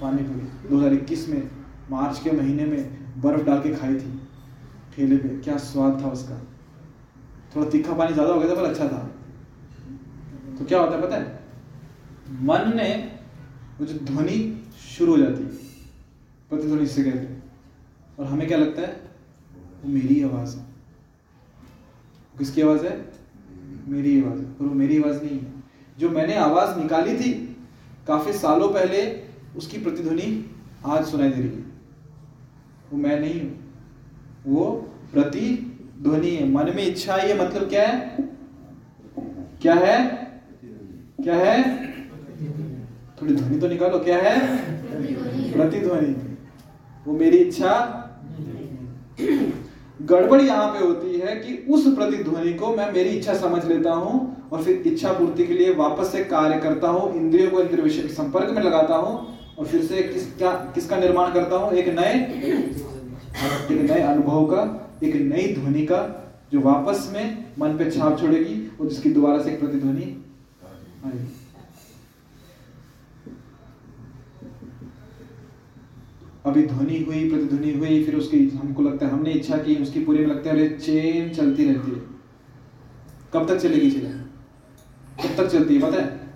पानी पूरी। 2021 में, मार्च के महीने में बर्फ़ डाल के खाई थी, ठेले पे। क्या स्वाद था उसका? थोड़ा तीखा पानी ज़्यादा हो गया था, पर अच्छा था। तो क्या होता है पता है? मन ने वो जो ध्वनि शुरू हो जाती है, प्रतिध्वनि से कहते हैं। और हमें क्या लगता है? वो मेरी आवाज़ है। किसकी आवाज़ है? मेरी आवाज़ है। पर वो मेरी आवाज़ नहीं है। जो मैंने आवाज़ निकाली थी, काफ़ी सालों पहले, उसकी प्रतिध्वनि आज सुनाई दे रही है। वो मैं नहीं हूँ। वो प्रतिध्वनि है मन में इच्छा, ये मतलब क्या है? क्या है? क्या है? थोड़ी ध्वनि तो निकालो, क्या है? प्रतिध्वनि। वो मेरी इच्छा। गड़बड़ यहाँ पे होती है कि उस प्रतिध्वनि को मैं मेरी इच्छा समझ लेता हूँ और फिर इच्छा पूर्ति के लिए वापस से कार्य करता हूँ, इंद्रियों को इंद्रिय विषय के संपर्क में लगाता हूँ और फिर से किस क्या किसका निर्माण करता हूँ? एक नए एक नए अनुभव का एक नई ध्वनि का जो वापस में मन पे छाप छोड़ेगी और जिसकी दोबारा से एक प्रतिध्वनि आएगी। अभी ध्वनि हुई प्रतिध्वनि हुई फिर उसकी हमको लगता है हमने इच्छा की उसकी पूरी में लगता है अरे चेन चलती रहती है। कब तक चलेगी चेन? कब तक चलती है पता है?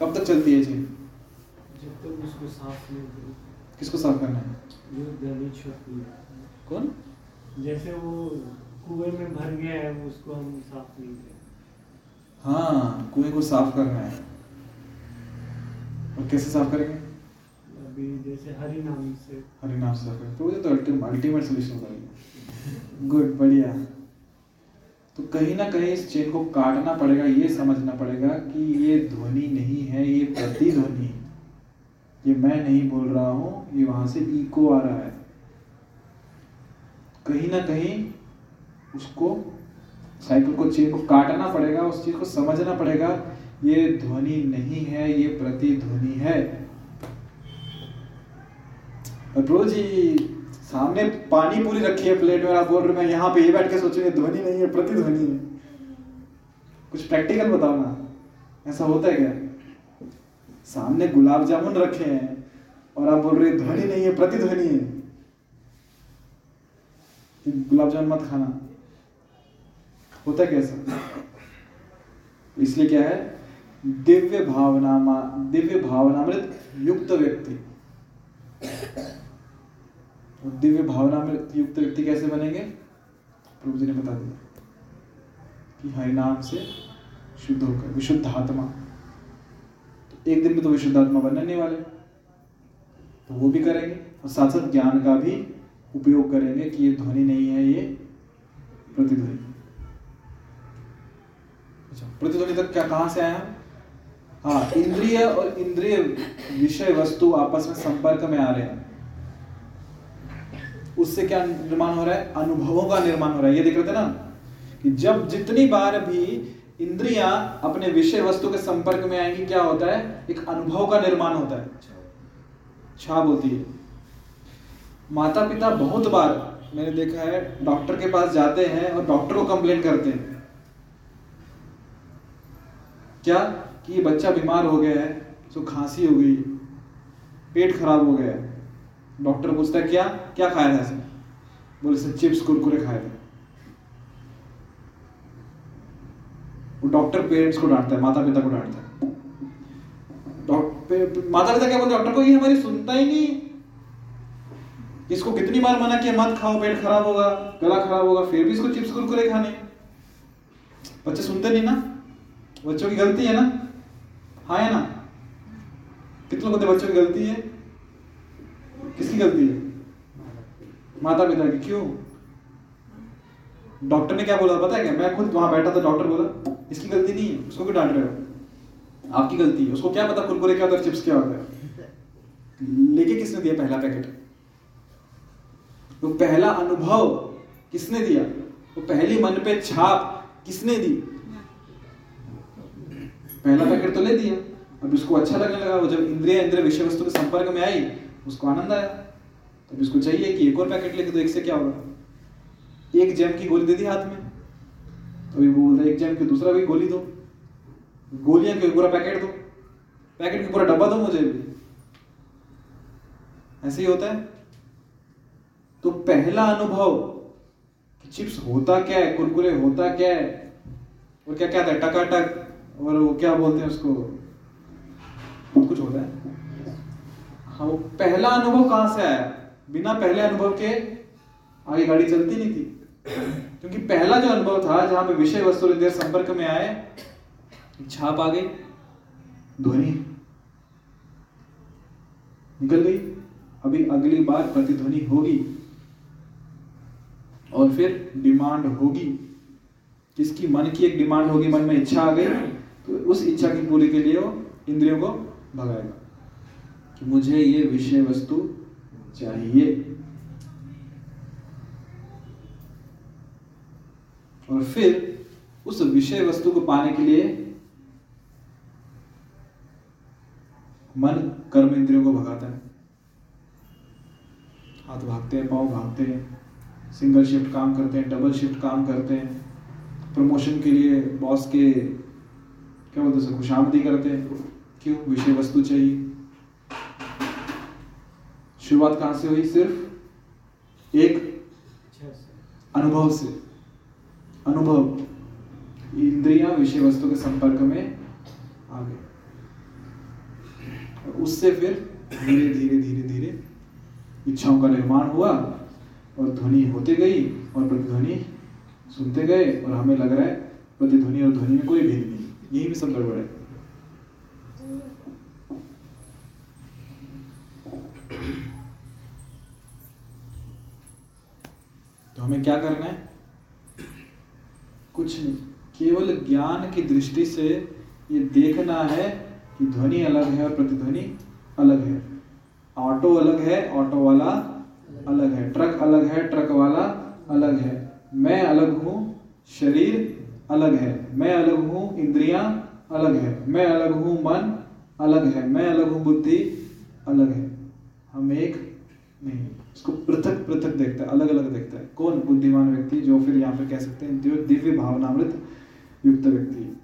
कब तक चलती है चेन? जब तक उसको साफ़ नहीं किसको साफ़ करना है? है। कौन? जैसे वो कुएँ में भर गया है वो उसको हम साफ़ नहीं करें हाँ कुएँ को साफ़ करना है। और कैसे साफ़ करेंगे? अभी जैसे हरि नाम से। हरि नाम से साफ़ करेंगे तो वो तो अल्टीमेट सोल्यूशन होगा गुड बढ़िया। तो कहीं ना कहीं इस चेन को काटना पड़ेगा ये समझना पड़ेगा कि ये ध्वनि नहीं है ये प्रतिध्वनि। ये मैं नहीं बोल रहा हूँ ये वहाँ से इको आ रहा है। कहीं ना कहीं उसको साइकिल को चेन को काटना पड़ेगा, उस चीज़ को समझना पड़ेगा, ये ध्वनि नहीं है, ये प्रतिध्वनि है। प्रभु जी, सामने पानी पूरी रखी है प्लेट में आप बोल रहे मैं यहाँ पे ये बैठ के सोचूँगे, ध्वनि नहीं है, प्रतिध्वनि है। कुछ प्रैक्टिकल बताओ ना, ऐसा होता है क्या? सामने गुलाब जामुन रखे हैं, और आप बोल रहे ध्वनि नहीं है, प्रतिध्वनि है। गुलाब जामुन मत खाना। होता कैसा इसलिए क्या है? दिव्य भावना दिव्य भावनामृत युक्त व्यक्ति। दिव्य भावनामृत युक्त व्यक्ति कैसे बनेंगे? प्रभु जी ने बता दिया कि हरिनाम से शुद्ध होकर, विशुद्ध आत्मा। तो एक दिन में तो विशुद्ध आत्मा बनने नहीं वाले। तो वो भी करेंगे और साथ साथ ज्ञान का भी उपयोग करेंगे कि ये ध्वनि नहीं है, ये प्रतिध्वनि। अच्छा प्रतिध्वनि तक क्या, कहाँ से आया हम? हाँ इंद्रिय और इंद्रिय विषय वस्तु आपस में संपर्क में आ रहे हैं। उससे क्या निर्माण हो रहा है? अनुभवों का निर्माण हो रहा है। ये देख रहे थे ना, कि जब जितनी बार भी इंद्रियाँ अपने विषय वस्तु के संपर्क में आएँगी, क्या होता है? एक अनुभव का निर्माण होता है। छाप होती है। माता पिता बहुत बार मैंने देखा है, डॉक्टर के पास जाते हैं और डॉक्टर को कंप्लेन करते हैं। क्या कि ये बच्चा बीमार हो गया है, उसको खांसी हो गई, पेट खराब हो गया है। डॉक्टर पूछता है, क्या क्या खाया था इसने बोले से चिप्स, कुरकुरे खाए थे। वो डॉक्टर पेरेंट्स को डांटता है माता पिता को डांटता है। माता पिता क्या बोलते डॉक्टर को ये हमारी सुनता ही नहीं। इसको कितनी बार मना किया, मत खाओ, पेट खराब होगा, गला खराब होगा, फिर भी इसको चिप्स कुरकुरे खाने। बच्चे सुनते नहीं ना? बच्चों की गलती है ना? हाँ है ना? कितने लोग बच्चों की गलती है? किसकी गलती है? माता पिता की, क्यों? डॉक्टर ने क्या बोला? पता है क्या? मैं खुद वहाँ बैठा था, डॉक्टर बोला, इसकी गलती नहीं है, उसको क्यों डांट रहे हो? आपकी गलती है। उसको क्या पता कुरकुरे क्या होता है चिप्स क्या होता है। लेके किसने दिया पहला पैकेट? वो पहला अनुभव किसने दिया? वो पहली मन पे छाप किसने दी? पहला पैकेट तो ले दिया। अब इसको अच्छा लगने लगा, वो जब इंद्रिया इंद्रिय विषय वस्तु के संपर्क में आई, उसको आनंद आया। तब इसको चाहिए कि एक और पैकेट लेके तो एक से क्या होगा? एक जैम की गोली दे दी हाथ में। तो वो बोलता है, एक जैम की, दूसरा भी गोली दो। गोलियाँ क्यों? पूरा पैकेट दो। पैकेट का पूरा डब्बा दो मुझे भी। ऐसे ही होता है। तो पहला अनुभव कि चिप्स होता क्या है, कुरकुरे होता क्या है, और क्या क्या था टकाटक, और वो क्या बोलते हैं उसको? कुछ होता है। हाँ वो पहला अनुभव कहाँ से आया? बिना पहले अनुभव के आगे गाड़ी चलती नहीं थी। क्योंकि पहला जो अनुभव था, जहाँ पे विषय वस्तु देर संपर्क में आए, छाप आ गई, ध्वनि निकल गई। अभी अगली बार प्रतिध्वनि होगी। और फिर डिमांड होगी। किसकी? मन की एक डिमांड होगी, मन में इच्छा आ गई तो उस इच्छा की पूरी के लिए वो इंद्रियों को भगाएगा कि मुझे ये विषय वस्तु चाहिए। और फिर उस विषय वस्तु को पाने के लिए मन कर्म इंद्रियों को भगाता है। हाथ भागते हैं, पाँव भागते हैं। सिंगल शिफ्ट काम करते हैं, डबल शिफ्ट काम करते हैं। प्रमोशन के लिए बॉस के, क्या बोलते हैं खुशामदी करते हैं। क्यों? विषय वस्तु चाहिए। शुरुआत कहाँ से हुई? सिर्फ़ एक अनुभव से। अनुभव। इंद्रियाँ विषय वस्तु के संपर्क में आ गए उससे फिर धीरे धीरे धीरे धीरे इच्छाओं का निर्माण हुआ। और ध्वनि होते गई और प्रतिध्वनि सुनते गए और हमें लग रहा है प्रतिध्वनि और ध्वनि में कोई भेद नहीं। यही भी सब गड़बड़ है। तो हमें क्या करना है? कुछ नहीं। केवल ज्ञान की दृष्टि से ये देखना है कि ध्वनि अलग है और प्रतिध्वनि अलग है। ऑटो अलग है, ऑटो वाला अलग है। ट्रक अलग है, ट्रक वाला अलग है। मैं अलग हूँ, शरीर अलग है। मैं अलग हूँ, इंद्रियाँ अलग है। मैं अलग हूँ, मन अलग है। मैं अलग हूँ, बुद्धि अलग है। हम एक नहीं, इसको पृथक पृथक देखता है अलग अलग देखता है। कौन? बुद्धिमान व्यक्ति जो फिर यहाँ पे कह सकते हैं दिव्य भावनामृत युक्त व्यक्ति।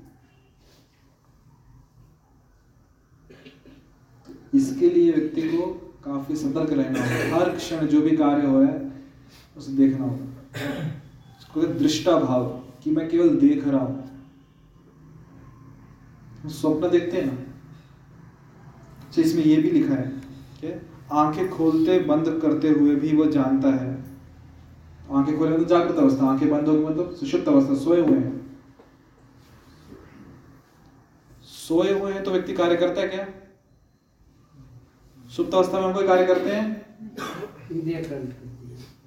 इसके लिए व्यक्ति को काफ़ी सतर्क रहना होगा। हर क्षण जो भी कार्य हो रहा है, उसे देखना होगा। उसको दृष्टा भाव कि मैं केवल देख रहा हूँ। स्वप्न देखते हैं ना? अच्छा इसमें ये भी लिखा है क्या आँखें खोलते, बंद करते हुए भी वो जानता है। आँखें खोले मतलब जागृत अवस्था, आँखें बंद होगी मतलब सुषुप्त अवस्था, सोए हुए हैं। सोए हुए हैं तो व्यक्ति कार्य करता है क्या? सुप्त अवस्था में हम कोई कार्य करते हैं?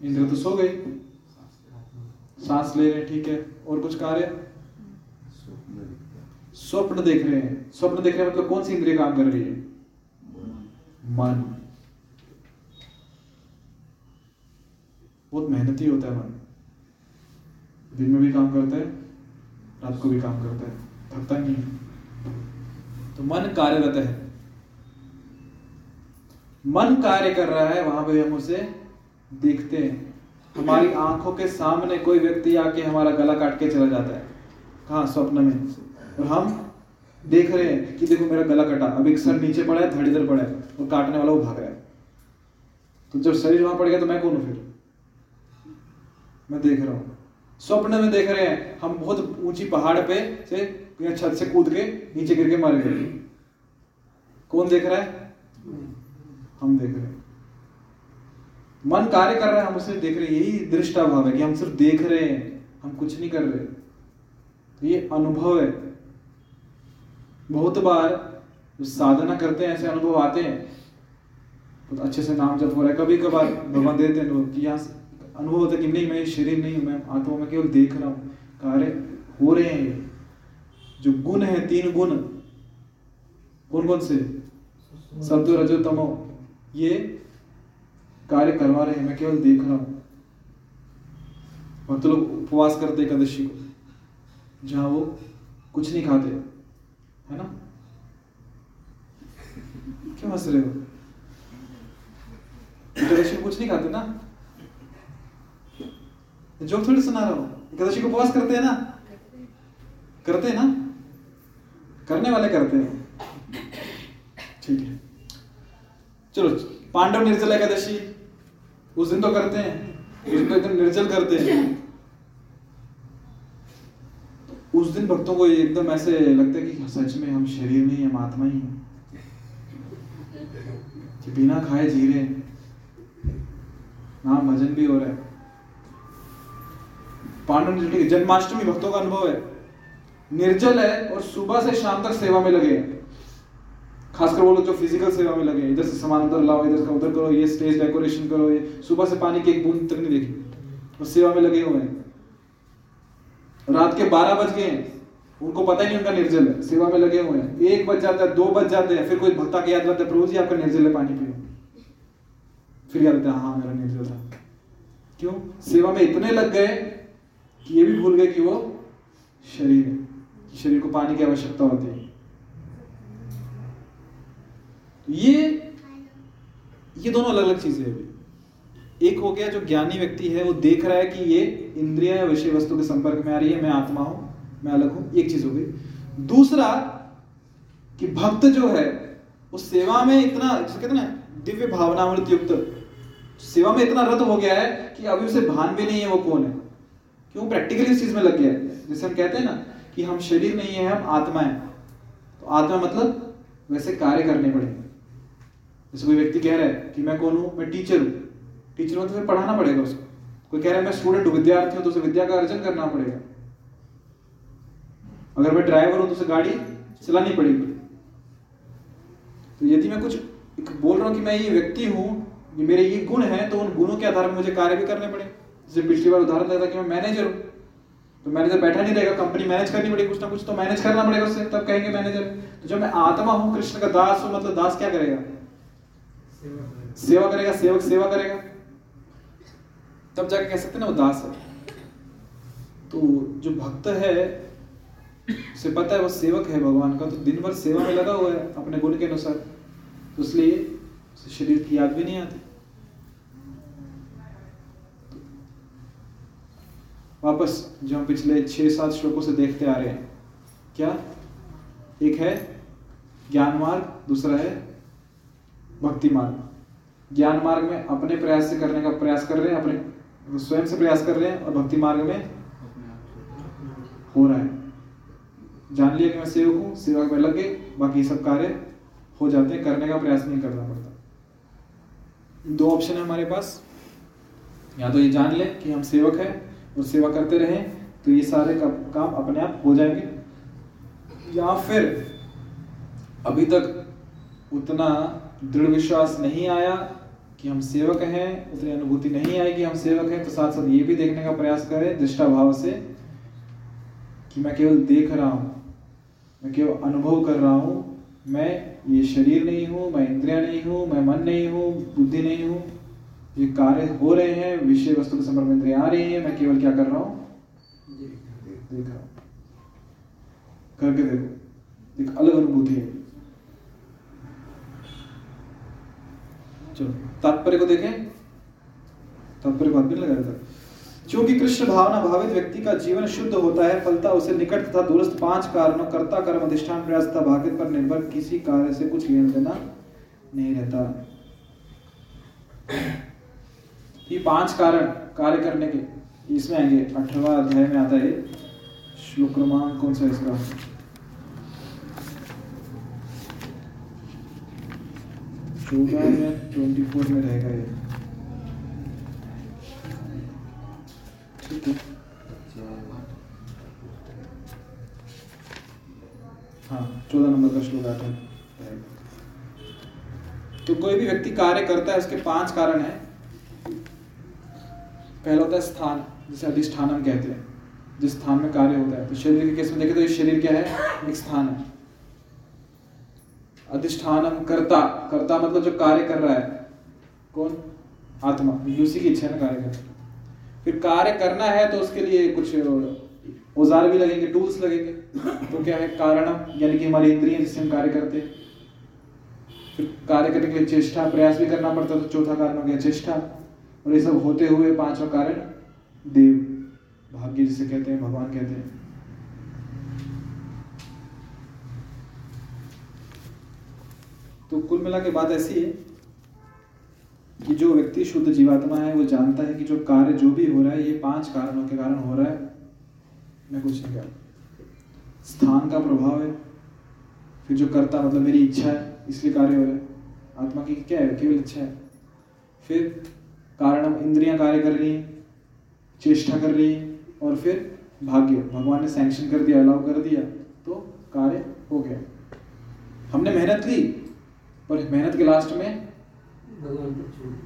इंद्र तो सो गई। सांस ले रहे ठीक है। और कुछ कार्य? स्वप्न देख रहे हैं। स्वप्न देख रहे हैं मतलब कौन सी इंद्रिय काम कर रही है? मन। बहुत मेहनती होता है मन। दिन में भी काम करता है रात को भी काम करता है। थकता नहीं है। तो मन कार्यरत है। मन कार्य कर रहा है, वहाँ पे हम उसे देखते हैं। हमारी आँखों के सामने कोई व्यक्ति आके हमारा गला काट के चला जाता है। कहा? स्वप्न में। और हम देख रहे हैं कि देखो मेरा गला कटा। अब एक सर नीचे पड़ा है धड़ इधर पड़ा है, और काटने वाला वो भाग रहा है। तो जब शरीर वहाँ पड़ गया तो मैं कौन हूँ फिर? मैं देख रहा हूँ। स्वप्न में देख रहे हैं, हम बहुत ऊँची पहाड़ पे से छत से कूद के नीचे गिर के मारे गए। कौन देख रहा है? हम देख रहे मन कार्य कर रहा है, हम उसे देख रहे यही दृष्टा भाव है कि हम सिर्फ़ देख रहे हैं, हम कुछ नहीं कर रहे। तो ये अनुभव है। बहुत बार साधना करते हैं, ऐसे अनुभव आते हैं। बहुत अच्छे से नाम जप हो रहा है। कभी कभार भगवान देते हैं लोग कि यहाँ अनुभव होता है कि नहीं, मैं शरीर नहीं हूँ, मैं आत्मा में केवल देख रहा हूँ। कार्य हो रहे हैं। जो गुण है, तीन गुण कौन कौन से? सत्व, रजो, तमो। ये कार्य करवा रहे हैं मैं केवल देख रहा हूँ। भक्त लोग उपवास करते एकादशी को, जहाँ वो कुछ नहीं खाते, है ना? क्यों हंस रहे हो? एकादशी कुछ नहीं खाते ना? जो थोड़ी सुना रहा हूँ। एकादशी को उपवास करते हैं ना? करते हैं ना? करने वाले करते हैं। चलो, पांडव निर्जल एकादशी, उस दिन तो करते हैं। उस दिन तो एकदम निर्जल करते हैं। उस दिन भक्तों को एकदम ऐसे लगता है कि सच में हम शरीर नहीं हम आत्मा ही हैं। बिना खाए जी रहे हैं। नाम भजन भी हो रहा है। पांडव निर्जल, जन्माष्टमी भक्तों का अनुभव है। निर्जल है और सुबह से शाम तक सेवा में लगे हैं। खासकर वो लोग जो फ़िज़िकल सेवा में लगे हैं, इधर से सामान उधर लाओ, इधर से उधर करो, ये स्टेज डेकोरेशन करो, ये सुबह से पानी की एक बूंद तक नहीं देखी। और सेवा में लगे हुए हैं। रात के बारह बज गए उनको पता ही नहीं उनका निर्जल है। सेवा में लगे हुए हैं। एक बज जाता है, दो बज जाते हैं, फिर कोई भक्ता के याद लाता है, प्रभु जी, आपका निर्जल है पानी पियो। फिर याद आता है हाँ मेरा निर्जल था। क्यों? सेवा में इतने लग गए कि ये भी भूल गए कि वो शरीर है शरीर को पानी की आवश्यकता होती है। ये ये दोनों अलग अलग चीज़ें हैं एक हो गया जो ज्ञानी व्यक्ति है, वो देख रहा है कि ये इंद्रिया या विषय वस्तु के संपर्क में आ रही है, मैं आत्मा हूँ, मैं अलग हूँ, एक चीज़ हो गई। दूसरा, कि भक्त जो है, वो सेवा में इतना कहते ना, दिव्य भावनामृत युक्त, सेवा में इतना रत हो गया है कि अभी उसे भान भी नहीं है वो कौन है। क्यों? प्रैक्टिकली इस चीज़ में लग गया है। जैसे हम कहते हैं ना, कि हम शरीर नहीं है, हम आत्मा है। तो आत्मा मतलब वैसे कार्य करने पड़ेंगे। जैसे कोई व्यक्ति कह रहा है कि मैं कौन हूँ? मैं टीचर हूँ। टीचर हूँ तो फिर पढ़ाना पड़ेगा उसको। कोई कह रहा है, मैं स्टूडेंट हूँ विद्यार्थी हूँ तो उसे विद्या का अर्जन करना पड़ेगा। अगर मैं ड्राइवर हूँ तो उसे गाड़ी चलानी पड़ेगी। तो यदि मैं कुछ बोल रहा हूँ कि मैं ये व्यक्ति हूँ, ये मेरे ये गुण है तो उन गुणों के आधार पर मुझे कार्य भी करने पड़े। जैसे पिछली बार उदाहरण था कि मैं मैनेजर हूँ। तो मैनेजर बैठा नहीं रहेगा कंपनी मैनेज करनी पड़ेगी, कुछ ना कुछ तो मैनेज करना पड़ेगा उससे। तब कहेंगे मैनेजर तो जब मैं आत्मा हूँ, कृष्ण का दास हूँ मतलब दास क्या करेगा? सेवा करेगा, सेवक सेवा करेगा। तब जाके कह सकते ना वो दास है। तो जो भक्त है, उसे पता है वो सेवक है भगवान का तो दिन भर सेवा में लगा हुआ है अपने गुण के अनुसार। तो इसलिए उसे शरीर की याद भी नहीं आती। वापस जो हम पिछले छह सात श्लोकों से देखते आ रहे हैं। क्या? एक है ज्ञान मार्ग, दूसरा है भक्ति मार्ग ज्ञान मार्ग में अपने प्रयास से करने का प्रयास कर रहे हैं अपने स्वयं से प्रयास कर रहे हैं और भक्ति मार्ग में हो रहा है। जान लिया कि मैं सेवक हूँ सेवा में लग गए बाकी सब कार्य हो जाते हैं करने का प्रयास नहीं करना पड़ता। दो ऑप्शन है हमारे पास। या तो ये जान ले कि हम सेवक हैं और सेवा करते रहें तो ये सारे का, काम अपने आप हो जाएँगे। या फिर अभी तक उतना दृढ़ विश्वास नहीं आया कि हम सेवक हैं उतनी अनुभूति नहीं आई कि हम सेवक हैं तो साथ साथ ये भी देखने का प्रयास करें दृष्टा भाव से कि मैं केवल देख रहा हूँ मैं केवल अनुभव कर रहा हूँ मैं ये शरीर नहीं हूँ मैं इंद्रिया नहीं हूँ मैं मन नहीं हूँ बुद्धि नहीं हूँ ये कार्य हो रहे हैं विषय वस्तु के संपर्क में इंद्रिया आ रही है मैं केवल क्या कर रहा हूँ। देख रहा हूँ। करके देखो एक अलग अनुभूति है। चलो, तात्पर्य को देखें। तात्पर्य भी लगाया था। क्योंकि कृष्ण भावना भावित व्यक्ति का जीवन शुद्ध होता है, फलता उसे निकट तथा दूरस्थ पाँच कारणों, कर्ता कर्म, अधिष्ठान, प्रयास तथा भाग्य पर निर्भर किसी कार्य से कुछ लेना देना नहीं रहता। ये पाँच कारण कार्य करने के, इसमें आएँगे। अठारवा अध्याय में आता है, श्लोक क्रमांक कौन सा इसका? चौदह या ट्वेंटी फोर में रहेगा ये ठीक है हाँ चौदह नंबर का श्लोक आता है तो कोई भी व्यक्ति कार्य करता है, उसके पाँच कारण है। पहला होता है स्थान, जिसे अधिष्ठान हम कहते हैं। जिस स्थान में कार्य होता है तो शरीर के केस में देखें तो ये शरीर क्या है? एक स्थान है। अधिष्ठानम कर्ता। कर्ता मतलब जो कार्य कर रहा है। कौन? आत्मा। उसी की इच्छा ना कार्य करना। फिर कार्य करना है तो उसके लिए कुछ औज़ार भी लगेंगे, टूल्स लगेंगे। तो क्या है? कारणम, यानी कि हमारी इंद्रियाँ जिससे हम कार्य करते फिर कार्य करने के लिए चेष्टा, प्रयास भी करना पड़ता तो चौथा कारण हो गया चेष्टा। और ये सब होते हुए पांचवा कारण देव। भाग्य जिसे कहते हैं, भगवान कहते हैं। तो कुल मिला के बात ऐसी है कि जो व्यक्ति शुद्ध जीवात्मा है, वो जानता है कि जो कार्य जो भी हो रहा है, ये पाँच कारणों के कारण हो रहा है। मैं कुछ नहीं कर स्थान का प्रभाव है, फिर जो करता मतलब मेरी इच्छा है, इसलिए कार्य हो रहा है। आत्मा की क्या है? केवल इच्छा है। फिर कारण इंद्रियाँ कार्य कर रही हैं, चेष्टा कर रही है, और फिर भाग्य। भगवान ने सैंक्शन कर दिया अलाउ कर दिया तो कार्य हो गया। हमने मेहनत की पर मेहनत के लास्ट में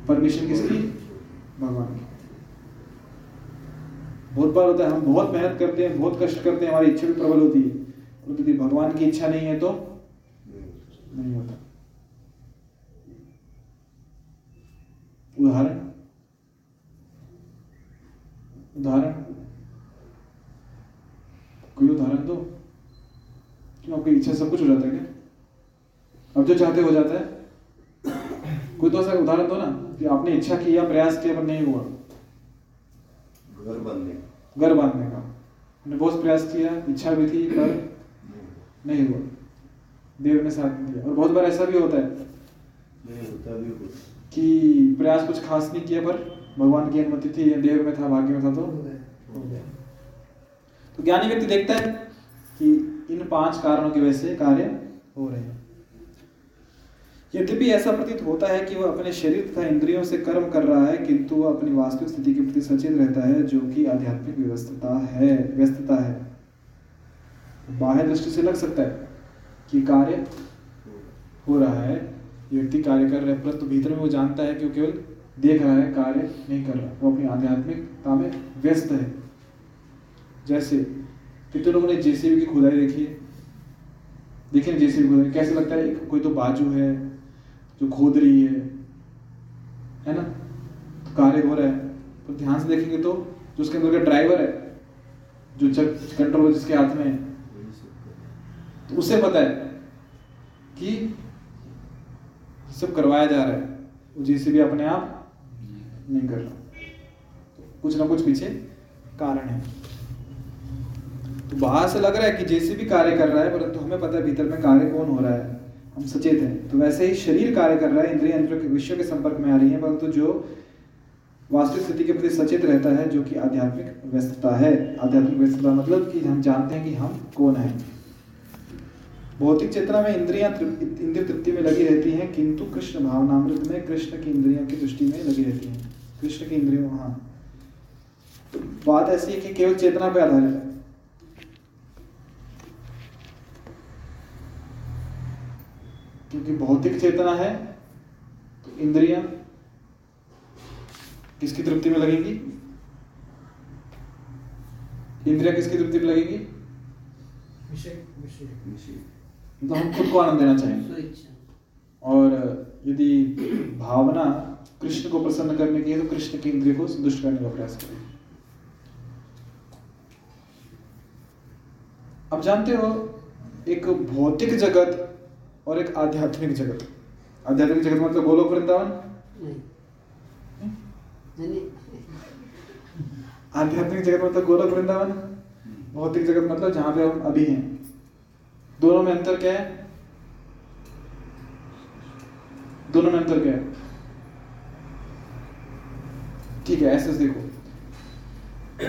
परमिशन किसकी भगवान की। बहुत बार होता है हम बहुत मेहनत करते हैं बहुत कष्ट करते हैं हमारी इच्छा भी प्रबल होती है। और यदि भगवान की इच्छा नहीं है तो नहीं होता। उदाहरण। उदाहरण। कोई उदाहरण दो? क्यों आपकी इच्छा सब कुछ हो जाता है क्या? अब जो चाहते हो जाता है। कोई तो ऐसा उदाहरण दो ना कि आपने इच्छा किया प्रयास किया पर नहीं हुआ। घर बनने। घर बांधने का। हमने बहुत प्रयास किया इच्छा भी थी पर नहीं हुआ। देव ने साथ दिया। और बहुत बार ऐसा भी होता है नहीं होता भी कुछ। कि प्रयास कुछ खास नहीं किया पर भगवान की अनुमति थी या देव में था भाग्य में था तो। तो ज्ञानी व्यक्ति देखता है कि इन पाँच कारणों की वजह से कार्य हो रहे हैं। यद्यपि ऐसा प्रतीत होता है कि वह अपने शरीर तथा इंद्रियों से कर्म कर रहा है, किंतु वह अपनी वास्तविक स्थिति के प्रति सचेत रहता है, जो कि आध्यात्मिक व्यस्तता है व्यस्तता है। बाह्य दृष्टि से लग सकता है कि कार्य हो रहा है, व्यक्ति कार्य कर रहा है, परंतु भीतर में वो जानता है कि वो केवल देख रहा है, कार्य नहीं कर रहा। वो अपनी आध्यात्मिकता में व्यस्त है। जैसे कितने लोगों ने जेसीबी की खुदाई देखी है। देखिए जेसीबी खुदाई, कैसे लगता है? कोई तो बाजू है जो खोद रही है है ना? कार्य हो रहा है तो ध्यान से देखेंगे तो जो उसके अंदर का ड्राइवर है, जो चक कंट्रोल जिसके हाथ में है तो उसे पता है कि सब करवाया जा रहा है। जैसे भी अपने आप नहीं कर रहा। तो कुछ ना कुछ पीछे कारण है। तो बाहर से लग रहा है कि जैसे भी कार्य कर रहा है, परंतु तो हमें पता है भीतर में कार्य कौन हो रहा है। हम सचेत हैं। तो वैसे ही शरीर कार्य कर रहा है, इंद्रिय यंत्र के विषयों के संपर्क में आ रही है, परंतु जो वास्तविक स्थिति के प्रति सचेत रहता है, जो कि आध्यात्मिक व्यस्तता है। आध्यात्मिक व्यस्तता मतलब कि हम जानते हैं कि हम कौन हैं। भौतिक चेतना में इंद्रियाँ इंद्रिय तृप्ति में लगी रहती हैं, किंतु कृष्ण भावनामृत में कृष्ण की इंद्रियों की दृष्टि में लगी रहती हैं। कृष्ण की इंद्रियों हाँ। तो बात ऐसी है कि केवल चेतना पर आधारित है क्योंकि भौतिक चेतना है तो इंद्रियाँ किसकी तृप्ति में लगेंगी? इंद्रिया किसकी तृप्ति में लगेगी? विषय विषय तो हम खुद को आनंद देना चाहेंगे। और यदि भावना कृष्ण को प्रसन्न करने की है तो कृष्ण की इंद्रिय को संतुष्ट करने का प्रयास करें। अब जानते हो एक भौतिक जगत और एक आध्यात्मिक जगत। आध्यात्मिक जगत मतलब गोलोक वृंदावन? नहीं। नहीं। आध्यात्मिक जगत मतलब गोलोक वृंदावन? भौतिक जगत मतलब जहाँ पे हम अभी हैं। दोनों में अंतर क्या है? दोनों में अंतर क्या है? ठीक है ऐसे देखो।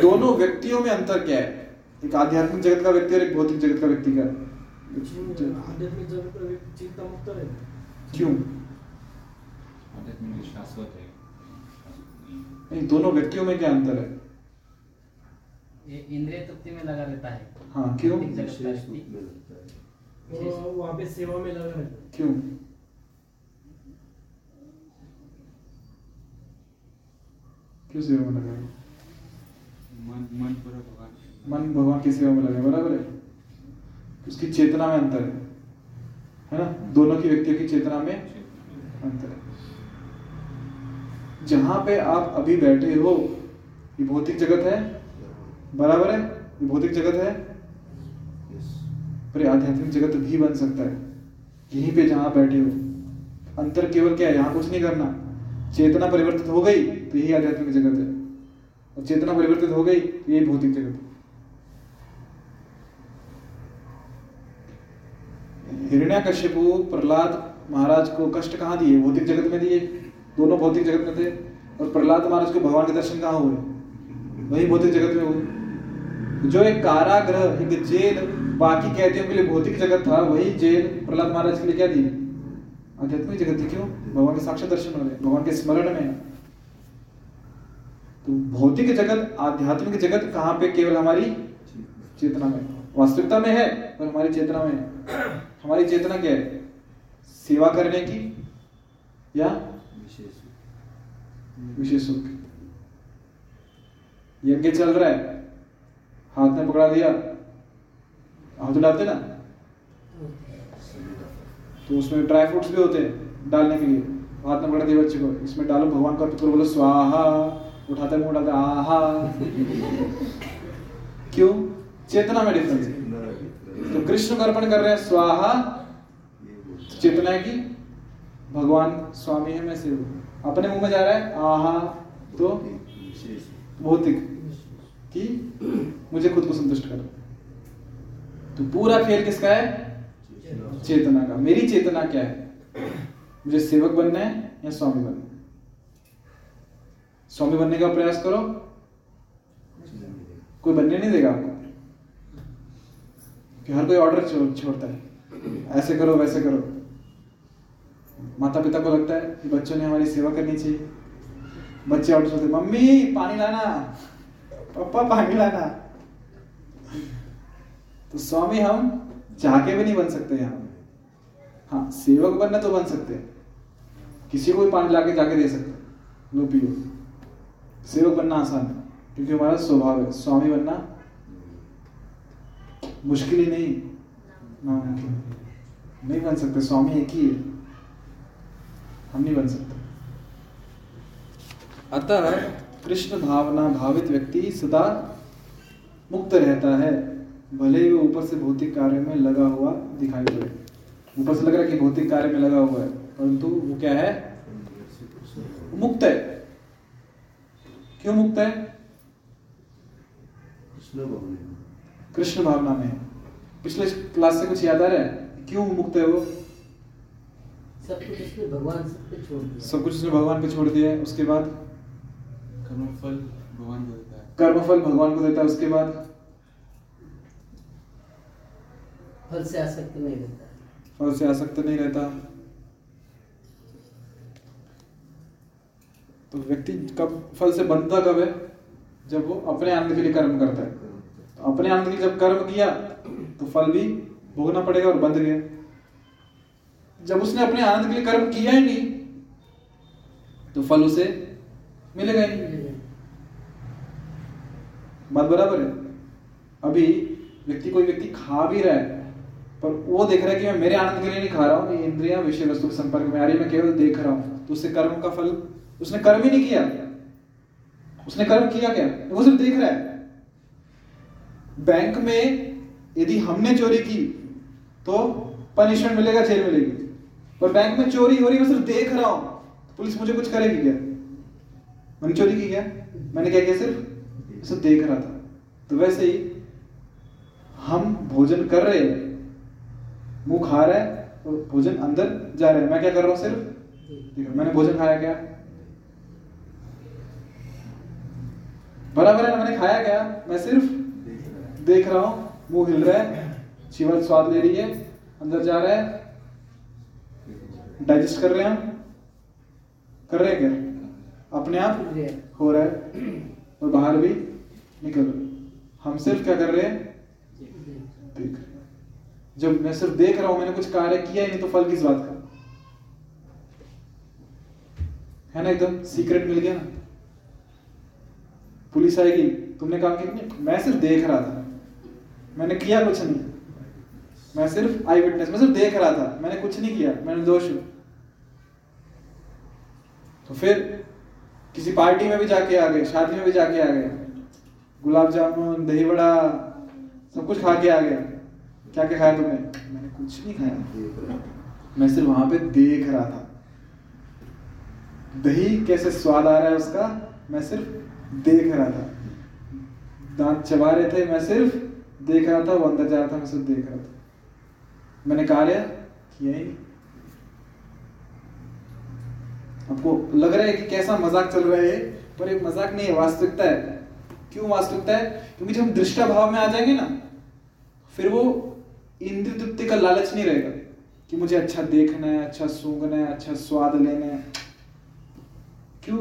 दोनों व्यक्तियों में अंतर क्या है? एक आध्यात्मिक जगत का व्यक्ति और एक भौतिक जगत का व्यक्ति का। आध्यात्मिक जगत का चिंता मुक्त रहता क्यों आध्यात्मिक शाश्वत है नहीं दोनों व्यक्तियों में क्या अंतर है इंद्रिय तृप्ति में लगा रहता है। हाँ क्यों? है। वहाँ पे सेवा में लगा रहता है। क्यों? क्यों सेवा में लगा मन मन पूरा भगवान। मन भगवान की सेवा में लगा बराबर है? उसकी चेतना में अंतर है। है ना? दोनों की व्यक्तियों की चेतना में अंतर है। जहाँ पे आप अभी बैठे हो ये भौतिक जगत है? बराबर है? ये भौतिक जगत है? पर आध्यात्मिक जगत भी बन सकता है। यहीं पे जहाँ बैठे हो। अंतर केवल क्या है? यहाँ कुछ नहीं करना। चेतना परिवर्तित हो गई तो यही आध्यात्मिक जगत है। और चेतना परिवर्तित हो गई तो यही भौतिक जगत है। हिरण्यकश्यपु, प्रहलाद महाराज को कष्ट कहाँ दिए? भौतिक जगत में दिए? दोनों भौतिक जगत में थे। और प्रहलाद महाराज को भगवान के दर्शन कहाँ हुए? वही भौतिक जगत में हुए। जो एक कारागृह, एक जेल बाकी कैदियों के लिए भौतिक जगत था, वही जेल प्रहलाद महाराज के लिए क्या दी आध्यात्मिक जगत थी क्यों? भगवान के साक्षात दर्शन हो रहे भगवान के स्मरण में। तो भौतिक जगत, आध्यात्मिक जगत कहाँ पे केवल हमारी चेतना में? वास्तविकता में है, पर हमारी चेतना में है। हमारी चेतना क्या है? सेवा करने की या विशेष सुख? यज्ञ चल रहा है। हाथ में पकड़ा दिया। हाथ डालते ना? तो उसमें ड्राई फ्रूट्स भी होते हैं डालने के लिए। हाथ में पकड़ा दिया बच्चे को। इसमें डालो, भगवान को अर्पित करो, बोलो, स्वाहा। उठाते मुँह, उठाते, आहा। क्यों? चेतना में डिफरेंस तो कृष्ण को अर्पण कर रहे हैं, स्वाहा। चेतना की भगवान स्वामी है, मैं सेव अपने मुँह में जा रहा है, आहा तो भौतिक, कि मुझे खुद को संतुष्ट कर। तो पूरा खेल किसका है? चेतना चेतना का। मेरी चेतना क्या है? मुझे सेवक बनना है या स्वामी बनना है? स्वामी बनने का प्रयास करो। कोई बनने नहीं देगा आपको। कि हर कोई ऑर्डर छोड़ता है। ऐसे करो, वैसे करो। माता पिता को लगता है कि बच्चों ने हमारी सेवा करनी चाहिए। बच्चे ऑर्डर छोड़ते मम्मी, पानी लाना। पापा पानी लाना। तो स्वामी, हम जाके भी नहीं बन सकते यहाँ। हाँ सेवक बनना तो बन सकते हैं। किसी को भी पानी लाके जाके दे सकते। लो पियो। सेवक बनना आसान है, क्योंकि हमारा स्वभाव है। स्वामी बनना मुश्किल ही नहीं। नामुमकिन नहीं। बन सकते स्वामी एक ही है। हम नहीं बन सकते। अतः कृष्ण भावना भावित व्यक्ति सदा मुक्त रहता है। भले ही वो ऊपर से भौतिक कार्य में लगा हुआ दिखाई पड़े ऊपर से लग रहा है कि भौतिक कार्य में लगा हुआ है परंतु वो क्या है? मुक्त है। क्यों मुक्त है? कृष्ण भावना में पिछले क्लास से कुछ याद आ रहा है? क्यों मुक्त है वो? सब कुछ उसने भगवान सब कुछ छोड़ दिया। सब कुछ उसने भगवान पे छोड़ दिया है उसके बाद? कर्म फल भगवान को देता है। कर्मफल भगवान को देता है उसके बाद? फल से आसक्त नहीं रहता। फल से आसक्त नहीं रहता। तो व्यक्ति कब फल से बनता कब है? जब वो अपने आनंद के लिए कर्म करता है। अपने आनंद के लिए जब कर्म किया तो फल भी भोगना पड़ेगा और बंध गया। जब उसने अपने आनंद के लिए कर्म किया ही नहीं तो फल उसे मिलेगा ही नहीं। बात बराबर है। अभी व्यक्ति, कोई व्यक्ति खा भी रहा है, पर वो देख रहा है कि मैं मेरे आनंद के लिए नहीं खा रहा हूँ इंद्रिया, विषय वस्तु के संपर्क में आ रही मैं केवल देख रहा हूँ। तो उससे कर्म का फल, उसने कर्म ही नहीं किया। उसने कर्म किया क्या? वो सिर्फ़ देख रहा है। बैंक में यदि हमने चोरी की तो पनिशमेंट मिलेगा जेल मिलेगी। पर बैंक में चोरी हो रही मैं सिर्फ़ देख रहा हूँ तो पुलिस मुझे कुछ करेगी क्या? मैंने चोरी की क्या? मैंने क्या किया सिर्फ़? सिर्फ़ देख रहा था। तो वैसे ही हम भोजन कर रहे हैं, मुँह खा रहा है और भोजन अंदर जा रहा है। मैं क्या कर रहा हूँ सिर्फ़? मैंने भोजन खाया क्या? बराबर है मैंने खाया क्या? मैं सिर्फ़ देख रहा हूँ मुँह हिल रहा है जीवन स्वाद ले रही है अंदर जा रहा है। डाइजेस्ट कर रहे हैं हम? कर रहे हैं क्या? अपने आप हो। रहा है। और बाहर भी निकल। रहा हम सिर्फ़ क्या कर रहे हैं? देख रहे जब मैं सिर्फ़ देख रहा हूँ मैंने कुछ कार्य किया ही नहीं तो फल किस बात का? है ना एकदम? सीक्रेट मिल गया ना। पुलिस आएगी। तुमने काम किया? नहीं मैं सिर्फ़ देख रहा था। मैंने किया कुछ नहीं। मैं सिर्फ़ आई विटनेस मैं सिर्फ़ देख रहा था। मैंने कुछ नहीं किया मैं निर्दोष हूँ। तो फिर किसी पार्टी में भी जाके आ गए, शादी में भी जाके आ गए। गुलाब जामुन, दही बड़ा सब कुछ खा के आ गया। क्या क्या खाया तुमने? मैंने कुछ नहीं खाया। मैं सिर्फ़ वहाँ पे देख रहा था। दही कैसे स्वाद आ रहा है उसका, मैं सिर्फ़ देख रहा था। दांत चबा रहे थे, मैं सिर्फ़ देख रहा था वो अंदर जा रहा था मैं सिर्फ़ देख रहा था। मैंने कार्य किया ही आपको लग रहा है कि कैसा मज़ाक चल रहा है पर ये मज़ाक नहीं है वास्तविकता है। क्यों वास्तविकता है? क्योंकि जब हम दृष्टा भाव में आ जाएँगे ना फिर वो इंद्रिय तृप्ति का लालच नहीं रहेगा कि मुझे अच्छा देखना है अच्छा सूंघना है अच्छा स्वाद लेना है। क्यों?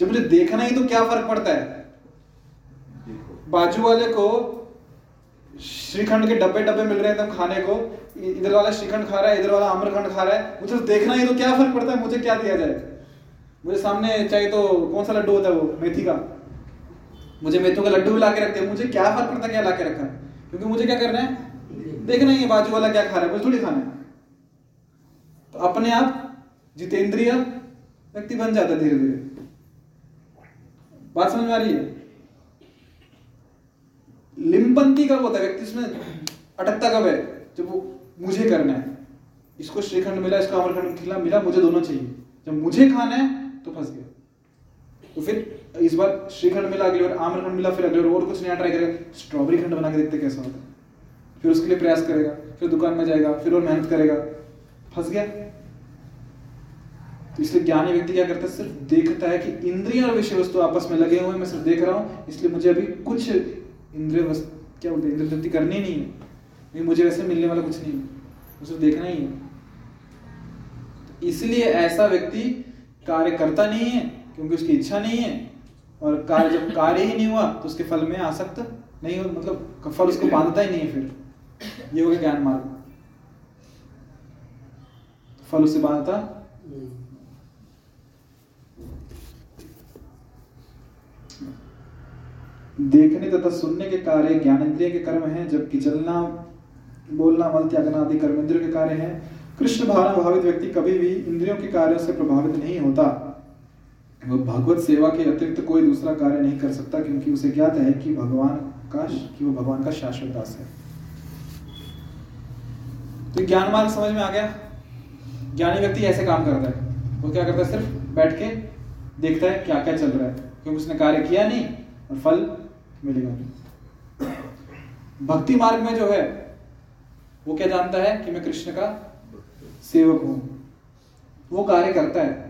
जब मुझे देखना ही तो क्या फ़र्क पड़ता है? बाजू वाले को श्रीखंड के डब्बे डब्बे मिल रहे हैं एकदम खाने को। इधर वाला श्रीखंड खा रहा है, इधर वाला आम्रखंड खा रहा है। मुझे तो देखना ही तो क्या फ़र्क पड़ता है, मुझे क्या दिया जाए? मुझे सामने चाहिए तो कौन सा लड्डू होता है वो? मेथी का। मुझे मेथी का लड्डू भी ला के रखते हैं। मुझे क्या फ़र्क पड़ता है क्या ला के रखा है? क्योंकि मुझे क्या करना है? देखना ही है, बाजू वाला क्या खा रहा है, मुझे थोड़ी खाना है। तो अपने आप जितेंद्रिय व्यक्ति बन जाता है धीरे धीरे बात समझ में आ रही है? लिम्पंती कब होता है, व्यक्ति इसमें अटकता कब है जब वो मुझे करना है, इसको श्रीखंड मिला, इसको अमरखंड खिला, मिला, मुझे दोनों चाहिए। जब मुझे खाना है तो फंस गया। तो फिर इस बार श्रीखंड मिला, अगली बार आम्रखंड मिला, फिर अगली बार और कुछ नया ट्राई करेगा। स्ट्रॉबेरी खंड बना के देखते कैसा होता है। फिर उसके लिए प्रयास करेगा, फिर दुकान में जाएगा, फिर और मेहनत करेगा। फंस गया। तो इसलिए ज्ञानी व्यक्ति क्या करता है? सिर्फ़ देखता है कि इंद्रिया और विषय वस्तु आपस में लगे हुए हैं, मैं सिर्फ़ देख रहा हूँ, इसलिए मुझे अभी कुछ इंद्रिय क्या बोलते इंद्रिय तृप्ति करनी नहीं है। नहीं, मुझे वैसे मिलने वाला कुछ नहीं है। मुझे देखना ही है। तो इसलिए ऐसा व्यक्ति कार्य करता नहीं है, क्योंकि उसकी इच्छा नहीं है, और कार्य जब कार्य ही नहीं हुआ तो उसके फल में आसक्त नहीं हो मतलब फल उसको बांधता ही नहीं है फिर। ये हो गया ज्ञान मार्ग। फल उसे बांधता देखने तथा सुनने के कार्य ज्ञानेंद्रिय के कर्म हैं, जबकि चलना, बोलना मल त्यागना आदि कर्म इंद्रियों के कार्य हैं। कृष्ण भावना भावित व्यक्ति कभी भी इंद्रियों के कार्यों से प्रभावित नहीं होता। वह भगवत सेवा के अतिरिक्त कोई दूसरा कार्य नहीं कर सकता, क्योंकि उसे ज्ञात है कि भगवान का, कि वो भगवान का शाश्वत दास है। तो ज्ञान मार्ग समझ में आ गया? ज्ञानी व्यक्ति ऐसे काम करता है। वो क्या करता है? सिर्फ़ बैठ के देखता है क्या क्या चल रहा है। क्योंकि उसने कार्य किया नहीं, और फल मिलेगा। भक्ति मार्ग में जो है, वो क्या जानता है कि मैं कृष्ण का सेवक हूँ? वो कार्य करता है।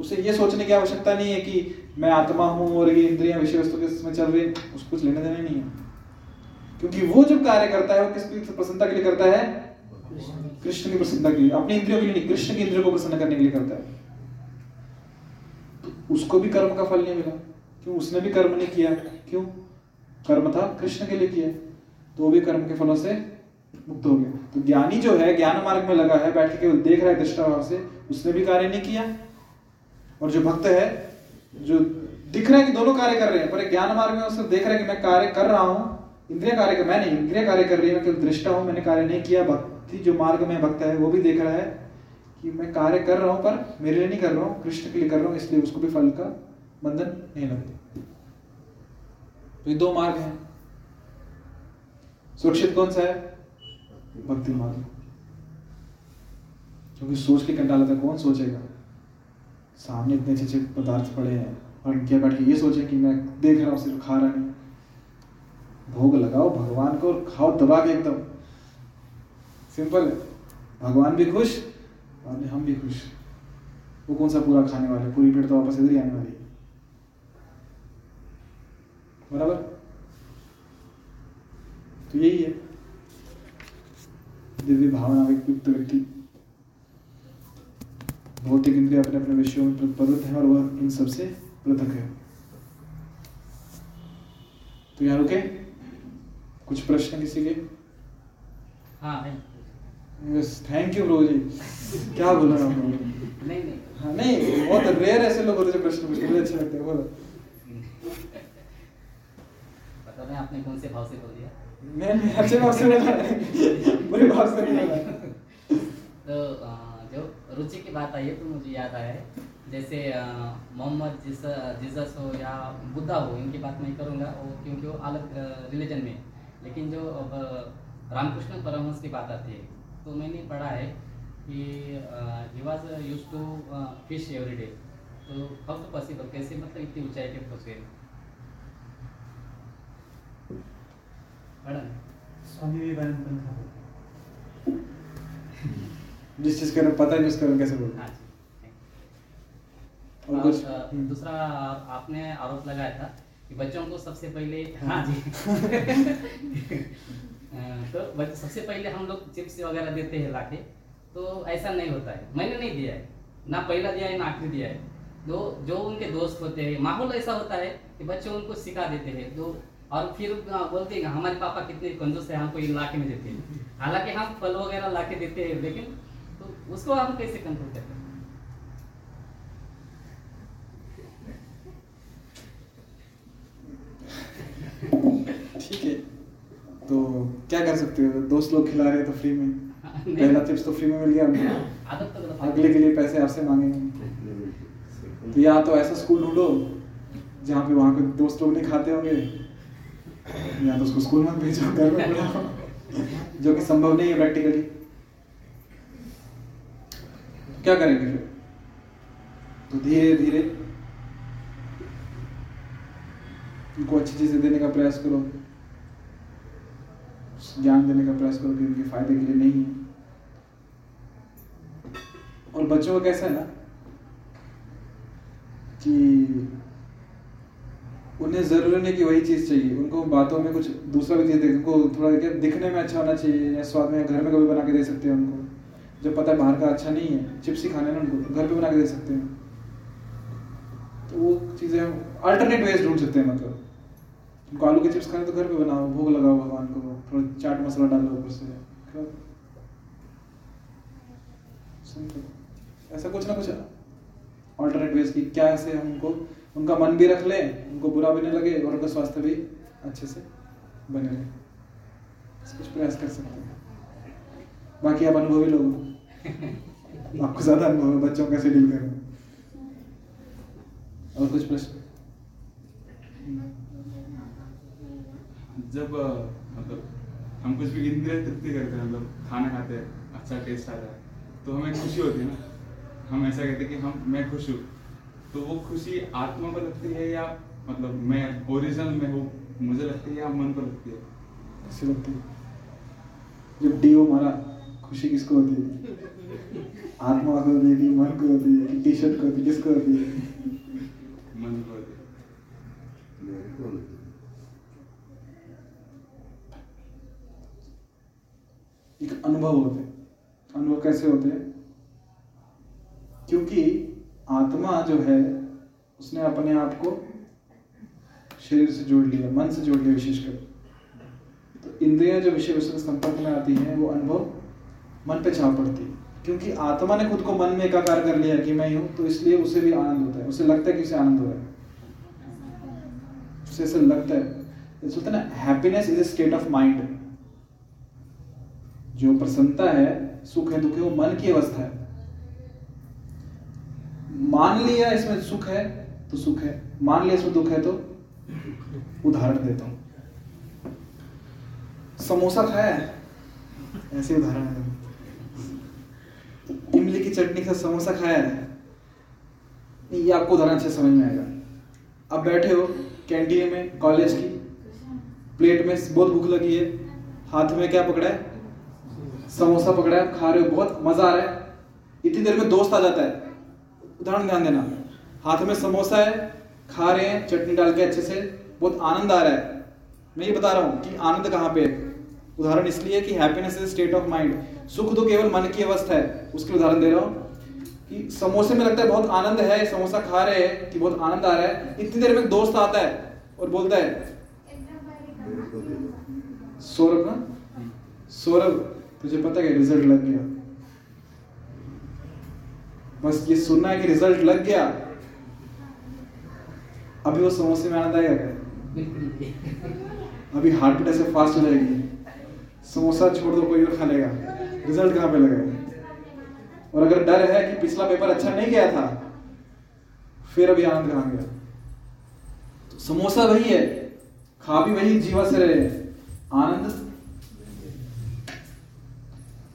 उसे ये सोचने की आवश्यकता नहीं है कि मैं आत्मा हूँ और ये इंद्रियाँ विषय वस्तु के इसमें चल रही उसको कुछ लेने देने नहीं है। क्योंकि वो जब कार्य करता है, वो किस प्रसन्नता के लिए करता है? कृष्ण की प्रसन्नता के लिए। अपने इंद्रियों के लिए नहीं, कृष्ण के इंद्रियों को प्रसन्न करने के लिए करता है। तो उसको भी कर्म का फल नहीं मिला। क्यों? उसने भी कर्म नहीं किया। क्यों? कर्म था, कृष्ण के लिए किया। तो वो भी कर्म के फलों से मुक्त हो गया। तो ज्ञानी जो है, ज्ञान मार्ग में लगा है, बैठ के केवल देख रहा है दृष्टा भाव से, उसने भी कार्य नहीं किया। और जो भक्त है, जो दिख रहा है कि दोनों कार्य कर रहे हैं, पर ज्ञान मार्ग में उसने देख रहा है कि मैं कार्य कर रहा हूँ, इंद्रिय कार्य कर, मैं नहीं, इंद्रिय कार्य कर रही है, मैं केवल दृष्टा हूँ, मैंने कार्य नहीं किया। भक्ति जो मार्ग में भक्त है, वो भी देख रहा है कि मैं कार्य कर रहा हूँ, पर मेरे लिए नहीं कर रहा हूँ, कृष्ण के लिए कर रहा हूँ, इसलिए उसको भी फल का बंधन नहीं लगता। तो ये दो मार्ग हैं। सुरक्षित कौन सा है? भक्ति मार्ग। क्योंकि सोच के कंटाल था, कौन सोचेगा? सामने इतने अच्छे अच्छे पदार्थ पड़े हैं, और क्या बैठ के ये सोचे कि मैं देख रहा हूँ, सिर्फ़ खा रहा नहीं। भोग लगाओ भगवान को और खाओ दबा के एकदम। सिंपल है। भगवान भी खुश, और हम भी खुश। वो कौन सा पूरा खाने वाले पूरी पेट तो वापस इधर ही आने वाली बराबर? तो यही है। दिव्य भावना युक्त व्यक्ति। भौतिक इंद्रिय अपने अपने विषयों में प्रवृत्त है और वह इन सबसे पृथक है। तो यहाँ रुके कुछ प्रश्न किसी के? हाँ बस थैंक यू ब्रो जी क्या बोला ना आपको नहीं नहीं। हाँ नहीं बहुत रेयर ऐसे लोग होते हैं जो प्रश्न पूछते हैं, मुझे अच्छे लगते हैं बोलो। नहीं आपने कौन से भाव से बोल दिया। मैंने अच्छे भाव से बोला। बुरे भाव से नहीं बोला। तो जो रुचि की बात आई है तो मुझे याद आया है। जैसे मोहम्मद जिस जीसस हो या बुद्धा हो इनकी बात नहीं करूँगा। वो क्योंकि वो अलग रिलीजन में। लेकिन जो अब रामकृष्ण परमहंस की बात आती है तो मैंने पढ़ा है कि he was use to fish every day तो हाउ टू पॉसिबल कैसे मतलब इतनी ऊंचाई पे पहुँचे? पढ़ा जिस चीज़ का पता है उसका कैसे बोल हाँ। और कुछ? हम्म। दूसरा आपने आरोप लगाया था कि बच्चों को सबसे पहले हाँ। जी। तो सबसे पहले हम लोग चिप्स वगैरह देते हैं लाके तो ऐसा नहीं होता है। मैंने नहीं दिया है। ना पहला दिया है ना आखिरी दिया है। जो जो उनके दोस्त होते हैं माहौल ऐसा होता है कि बच्चे उनको सिखा देते हैं। तो और फिर बोलते हैं हमारे पापा कितने कंजूस है हमको ये ला के नहीं देते हैं। हालाँकि हम फल वगैरह ला के देते हैं लेकिन तो उसको हम कैसे कंट्रोल करते हैं? ठीक है। तो क्या कर सकते हो? दोस्त लोग खिला रहे हैं तो फ्री में। पहला चिप्स तो फ्री में मिल गया। हमको आदत तो। अगले के लिए पैसे आपसे मांगेंगे। तो या तो ऐसा स्कूल ढूंढो जहाँ पे वहाँ के दोस्त लोग नहीं खाते होंगे। या तो उसको स्कूल मत भेजो घर में पढ़ाओ जो कि संभव नहीं है प्रैक्टिकली क्या करेंगे फिर? तो धीरे धीरे। उनको अच्छी चीज़ें देने का प्रयास करो। ज्ञान देने का प्रयास करो कि उनके फ़ायदे के लिए नहीं है। और बच्चों का कैसा है ना? कि उन्हें ज़रूरी नहीं कि वही चीज़ चाहिए। उनको बातों में कुछ दूसरा भी चीज़ उनको थोड़ा क्या दिखने में अच्छा होना चाहिए या स्वाद में घर में कभी बना के दे सकते हैं उनको। जब पता है बाहर का अच्छा नहीं है, चिप्स ही खाने ना उनको तो घर पे बना के दे सकते हैं। तो वो चीज़ें हम अल्टरनेट वेज ढूंढ सकते हैं मतलब। उनको आलू के चिप्स खाने तो घर पे बनाओ, भोग लगाओ भगवान को, थोड़ा चाट मसाला डालो ऊपर से ऐसा कुछ ना कुछ ऑल्टरनेट वेज की क्या ऐसे हम उनको उनका मन भी रख लें उनको बुरा भी नहीं लगे और उनका स्वास्थ्य भी अच्छे से बने रहे। कुछ प्रयास कर सकते हैं। बाकी आप अनुभवी लोग हो। आपको ज़्यादा अनुभव है बच्चों कैसे डील करना। और कुछ प्रश्न? जब मतलब हम कुछ भी इंद्रिय तृप्ति करते हैं मतलब खाना खाते हैं अच्छा टेस्ट आता है तो हमें खुशी होती है ना? हम ऐसा कहते हैं कि हम मैं खुश हूँ। तो वो खुशी आत्मा पर लगती है या मतलब मैं ओरिजिनल में हूँ मुझे लगती है या मन को लगती है? ऐसी लगती है। जब डीओ मारा खुशी किसको होती है? आत्मा को होती है मन को होती है टी शर्ट को होती है किसको होती है? मन को होती है। मेरे को नहीं। एक अनुभव होते हैं। अनुभव कैसे होते हैं? क्योंकि आत्मा जो है, उसने अपने आप को शरीर से जोड़ लिया, मन से जोड़ लिया विशेषकर। तो इंद्रियाँ जो विषय वस्तु संपर्क में आती हैं, वो अनुभव मन पे छाप पड़ती है। क्योंकि आत्मा ने खुद को मन में एकाकार कर लिया कि मैं ही तो इसलिए उसे भी आनंद होता है। उसे लगता है कि उसे आनंद हो रहा है। उसे ऐसा लगता है। है ना happiness is a state of mind जो प्रसन्नता है, सुख है, दुख है, वो मन की अवस्था है। मान लिया इसमें सुख है तो सुख है। मान लिया इसमें दुख है तो उदाहरण देता हूँ। समोसा खाया? है ऐसे उदाहरण है। इमली की चटनी के साथ समोसा खाया? है ये आपको उदाहरण अच्छे समझ में आएगा। अब बैठे हो, कैंटीन में, कॉलेज की, प्लेट में बहुत भूख लगी है। हाथ में क्या पकड़ा है? समोसा पकड़ा है खा रहे हो, बहुत मज़ा आ रहा है। इतनी देर में दोस्त आ जाता है। उदाहरण ध्यान देना। हाथ में समोसा है खा रहे हैं चटनी डाल के अच्छे से बहुत आनंद आ रहा है। मैं ये बता रहा हूँ कि आनंद कहाँ पे है? उदाहरण इसलिए कि happiness is state of mind सुख तो केवल मन की अवस्था है। उसके उदाहरण दे रहा हूँ कि समोसे में लगता है बहुत आनंद है समोसा खा रहे हैं कि बहुत आनंद आ रहा है। इतनी देर में दोस्त आता है और बोलता है सौरभ ना? सौरभ तुझे पता है रिज़ल्ट लग गया। बस ये सुनना है कि रिज़ल्ट लग गया। अभी वो समोसे में आनंद आएगा क्या अभी हार्ट बीट ऐसे फास्ट हो जाएगी। समोसा छोड़ दो, कोई और खा लेगा। रिज़ल्ट कहाँ पे लगेगा और अगर डर है कि पिछला पेपर अच्छा नहीं गया था, फिर अभी आनंद कहाँ गया? तो समोसा वही है। खा भी वही, जीवा से रहे। आनंद।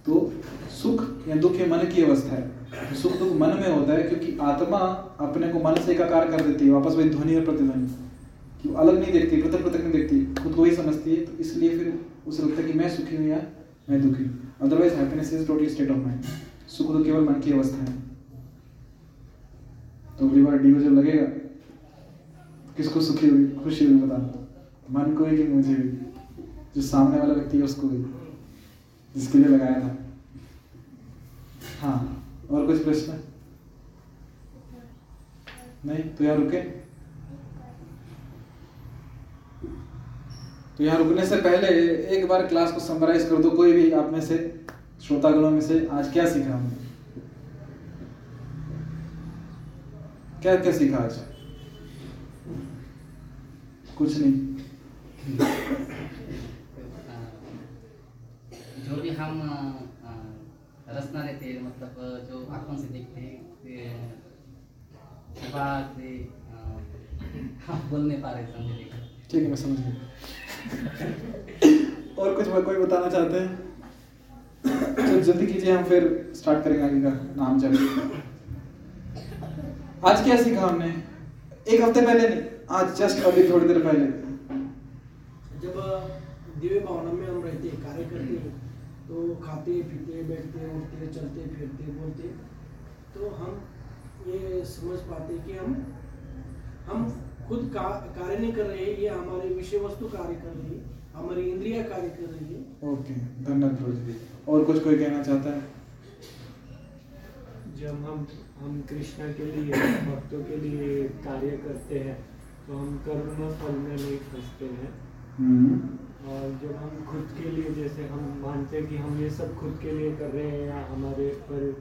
तो सुख या दुख ये मन की अवस्था है। सुख दुख मन में होता है क्योंकि आत्मा अपने को मन से एकाकार कर देती है, वापस वही ध्वनि और प्रतिध्वनि। कि अलग नहीं देखती, पृथक पृथक नहीं देखती, खुद को ही समझती है तो इसलिए फिर उसे लगता है कि मैं सुखी हूँ या मैं दुखी otherwise happiness is totally state of mind सुख तो केवल मन की अवस्था है। तो अगली बार डीओ जब लगेगा, किसको सुखी हुई खुशी हुई बताना मन को ही कि मुझे भी? जो सामने वाला व्यक्ति है, उसको भी। जिसके लिए लगाया था। हाँ। और कुछ प्रश्न? नहीं? तो यहाँ रुके। तो यहाँ रुकने से पहले एक बार क्लास को समराइज कर दो, कोई भी आप में से, श्रोतागणों में से आज क्या सीखा हमने? क्या क्या सीखा आज? कुछ नहीं। जो भी हम लेते हैं मतलब जो आँखों से देखते हैं ते, दिमाग से अ, बोल नहीं पा रहे समझे ठीक है मैं समझ गया। और कुछ कोई बताना चाहते हैं? तो जल्दी कीजिए हम फिर स्टार्ट करेंगे आगे का नाम चलिए आज क्या सीखा हमने? एक हफ़्ते पहले नहीं आज जस्ट अभी थोड़ी देर पहले। जब दिव्य भावना में हम रहते हैं कार्य करते हैं तो खाते पीते बैठते उठते चलते फिरते बोलते। तो हम ये समझ पाते कि हम हम खुद का कार्य नहीं कर रहे हैं ये हमारी विषय वस्तु कार्य कर रही है हमारी इंद्रिया कार्य कर रही है। ओके धन्यवाद जी और कुछ कोई कहना चाहता है? जब हम हम कृष्णा के लिए भक्तों के लिए कार्य करते हैं तो हम कर्म फल में नहीं फंसते हैं। हम्म। और जब हम खुद के लिए जैसे हम मानते हैं कि हम ये सब खुद के लिए कर रहे हैं या हमारे पर,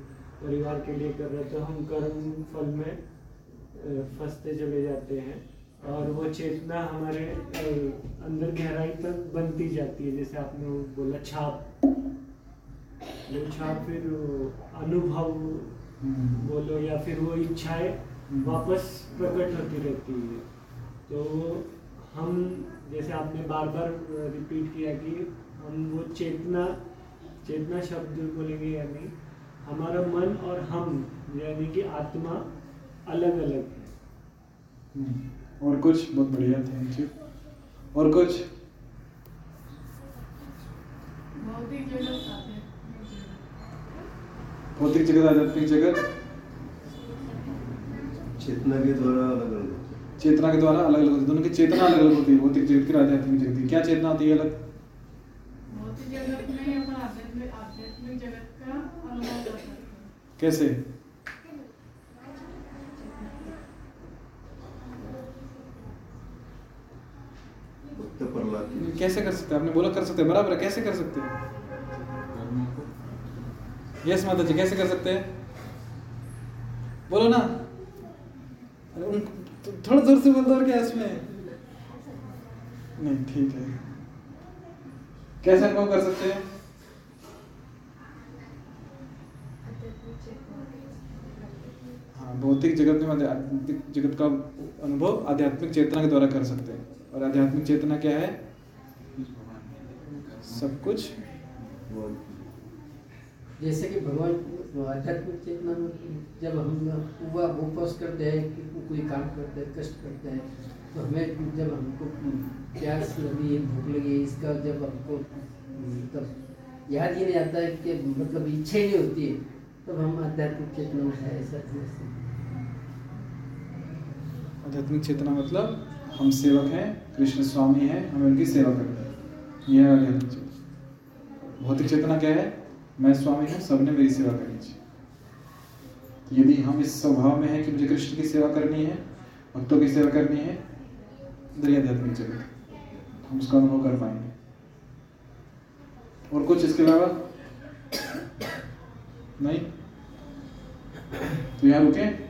परिवार के लिए कर रहे हैं तो हम कर्म फल में फंसते चले जाते हैं। और वो चेतना हमारे अंदर गहराई तक बनती जाती है। जैसे आपने बोला छाप। वो छाप फिर अनुभव हम्म, बोलो या फिर वो इच्छाएँ हम्म। वापस प्रकट होती रहती है। तो हम जैसे आपने बार बार रिपीट किया कि हम वो चेतना चेतना शब्द बोलेंगे यानी हमारा मन और हम यानी कि आत्मा अलग अलग है। हम्म। और कुछ? बहुत बढ़िया थैंक यू और कुछ? भौतिक जगत आध्यात्मिक जगत भौतिक जगत आध्यात्मिक जगत? चेतना के द्वारा अलग अलग होते हैं। चेतना के द्वारा अलग अलग होती है। दोनों की चेतना अलग अलग होती है। भौतिक जगत की आध्यात्मिक जगत की। क्या चेतना होती है अलग? कैसे? कैसे कर सकते हैं? आपने बोला कर सकते हैं। बराबर कैसे कर सकते हैं? यस माता जी कैसे कर सकते हैं? बोलो ना। उन तो थोड़ा ज़ोर से बोल दो क्या इसमें? नहीं, ठीक है। कैसे अनुभव कर सकते हैं? हाँ भौतिक जगत में आध्यात्मिक जगत का अनुभव आध्यात्मिक चेतना के द्वारा कर सकते हैं। और आध्यात्मिक चेतना क्या है? सब कुछ। जैसे कि भगवान, आध्यात्मिक चेतना में जब हम हुआ उपवास करते हैं कोई काम करते हैं, कष्ट करते हैं तो हमें जब हमको प्यास लगी, भूख लगी, इसका जब हमको, तब याद ही नहीं आता है कि मतलब इच्छा ही नहीं होती है, तब हम आध्यात्मिक चेतना में है, ऐसा हैं। आध्यात्मिक चेतना मतलब हम सेवक हैं, कृष्ण स्वामी हैं, हमें उनकी सेवा करनी है। यह आध्यात्मिक चेतना। भौतिक चेतना क्या है? मैं स्वामी हूँ, सबने मेरी सेवा करनी चाहिए। यदि हम इस स्वभाव में है कि मुझे कृष्ण की सेवा करनी है, भक्तों की सेवा करनी है इधर आध्यात्मिक जगत हम उसका अनुभव कर पाएँगे। और कुछ इसके अलावा? नहीं? तो यहाँ रुके।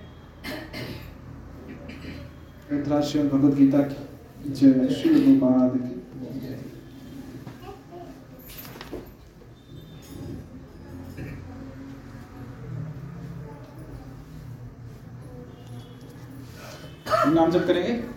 श्रीमद भगवद गीता की जय। श्री गोपाद की जय। नाम जप करेंगे?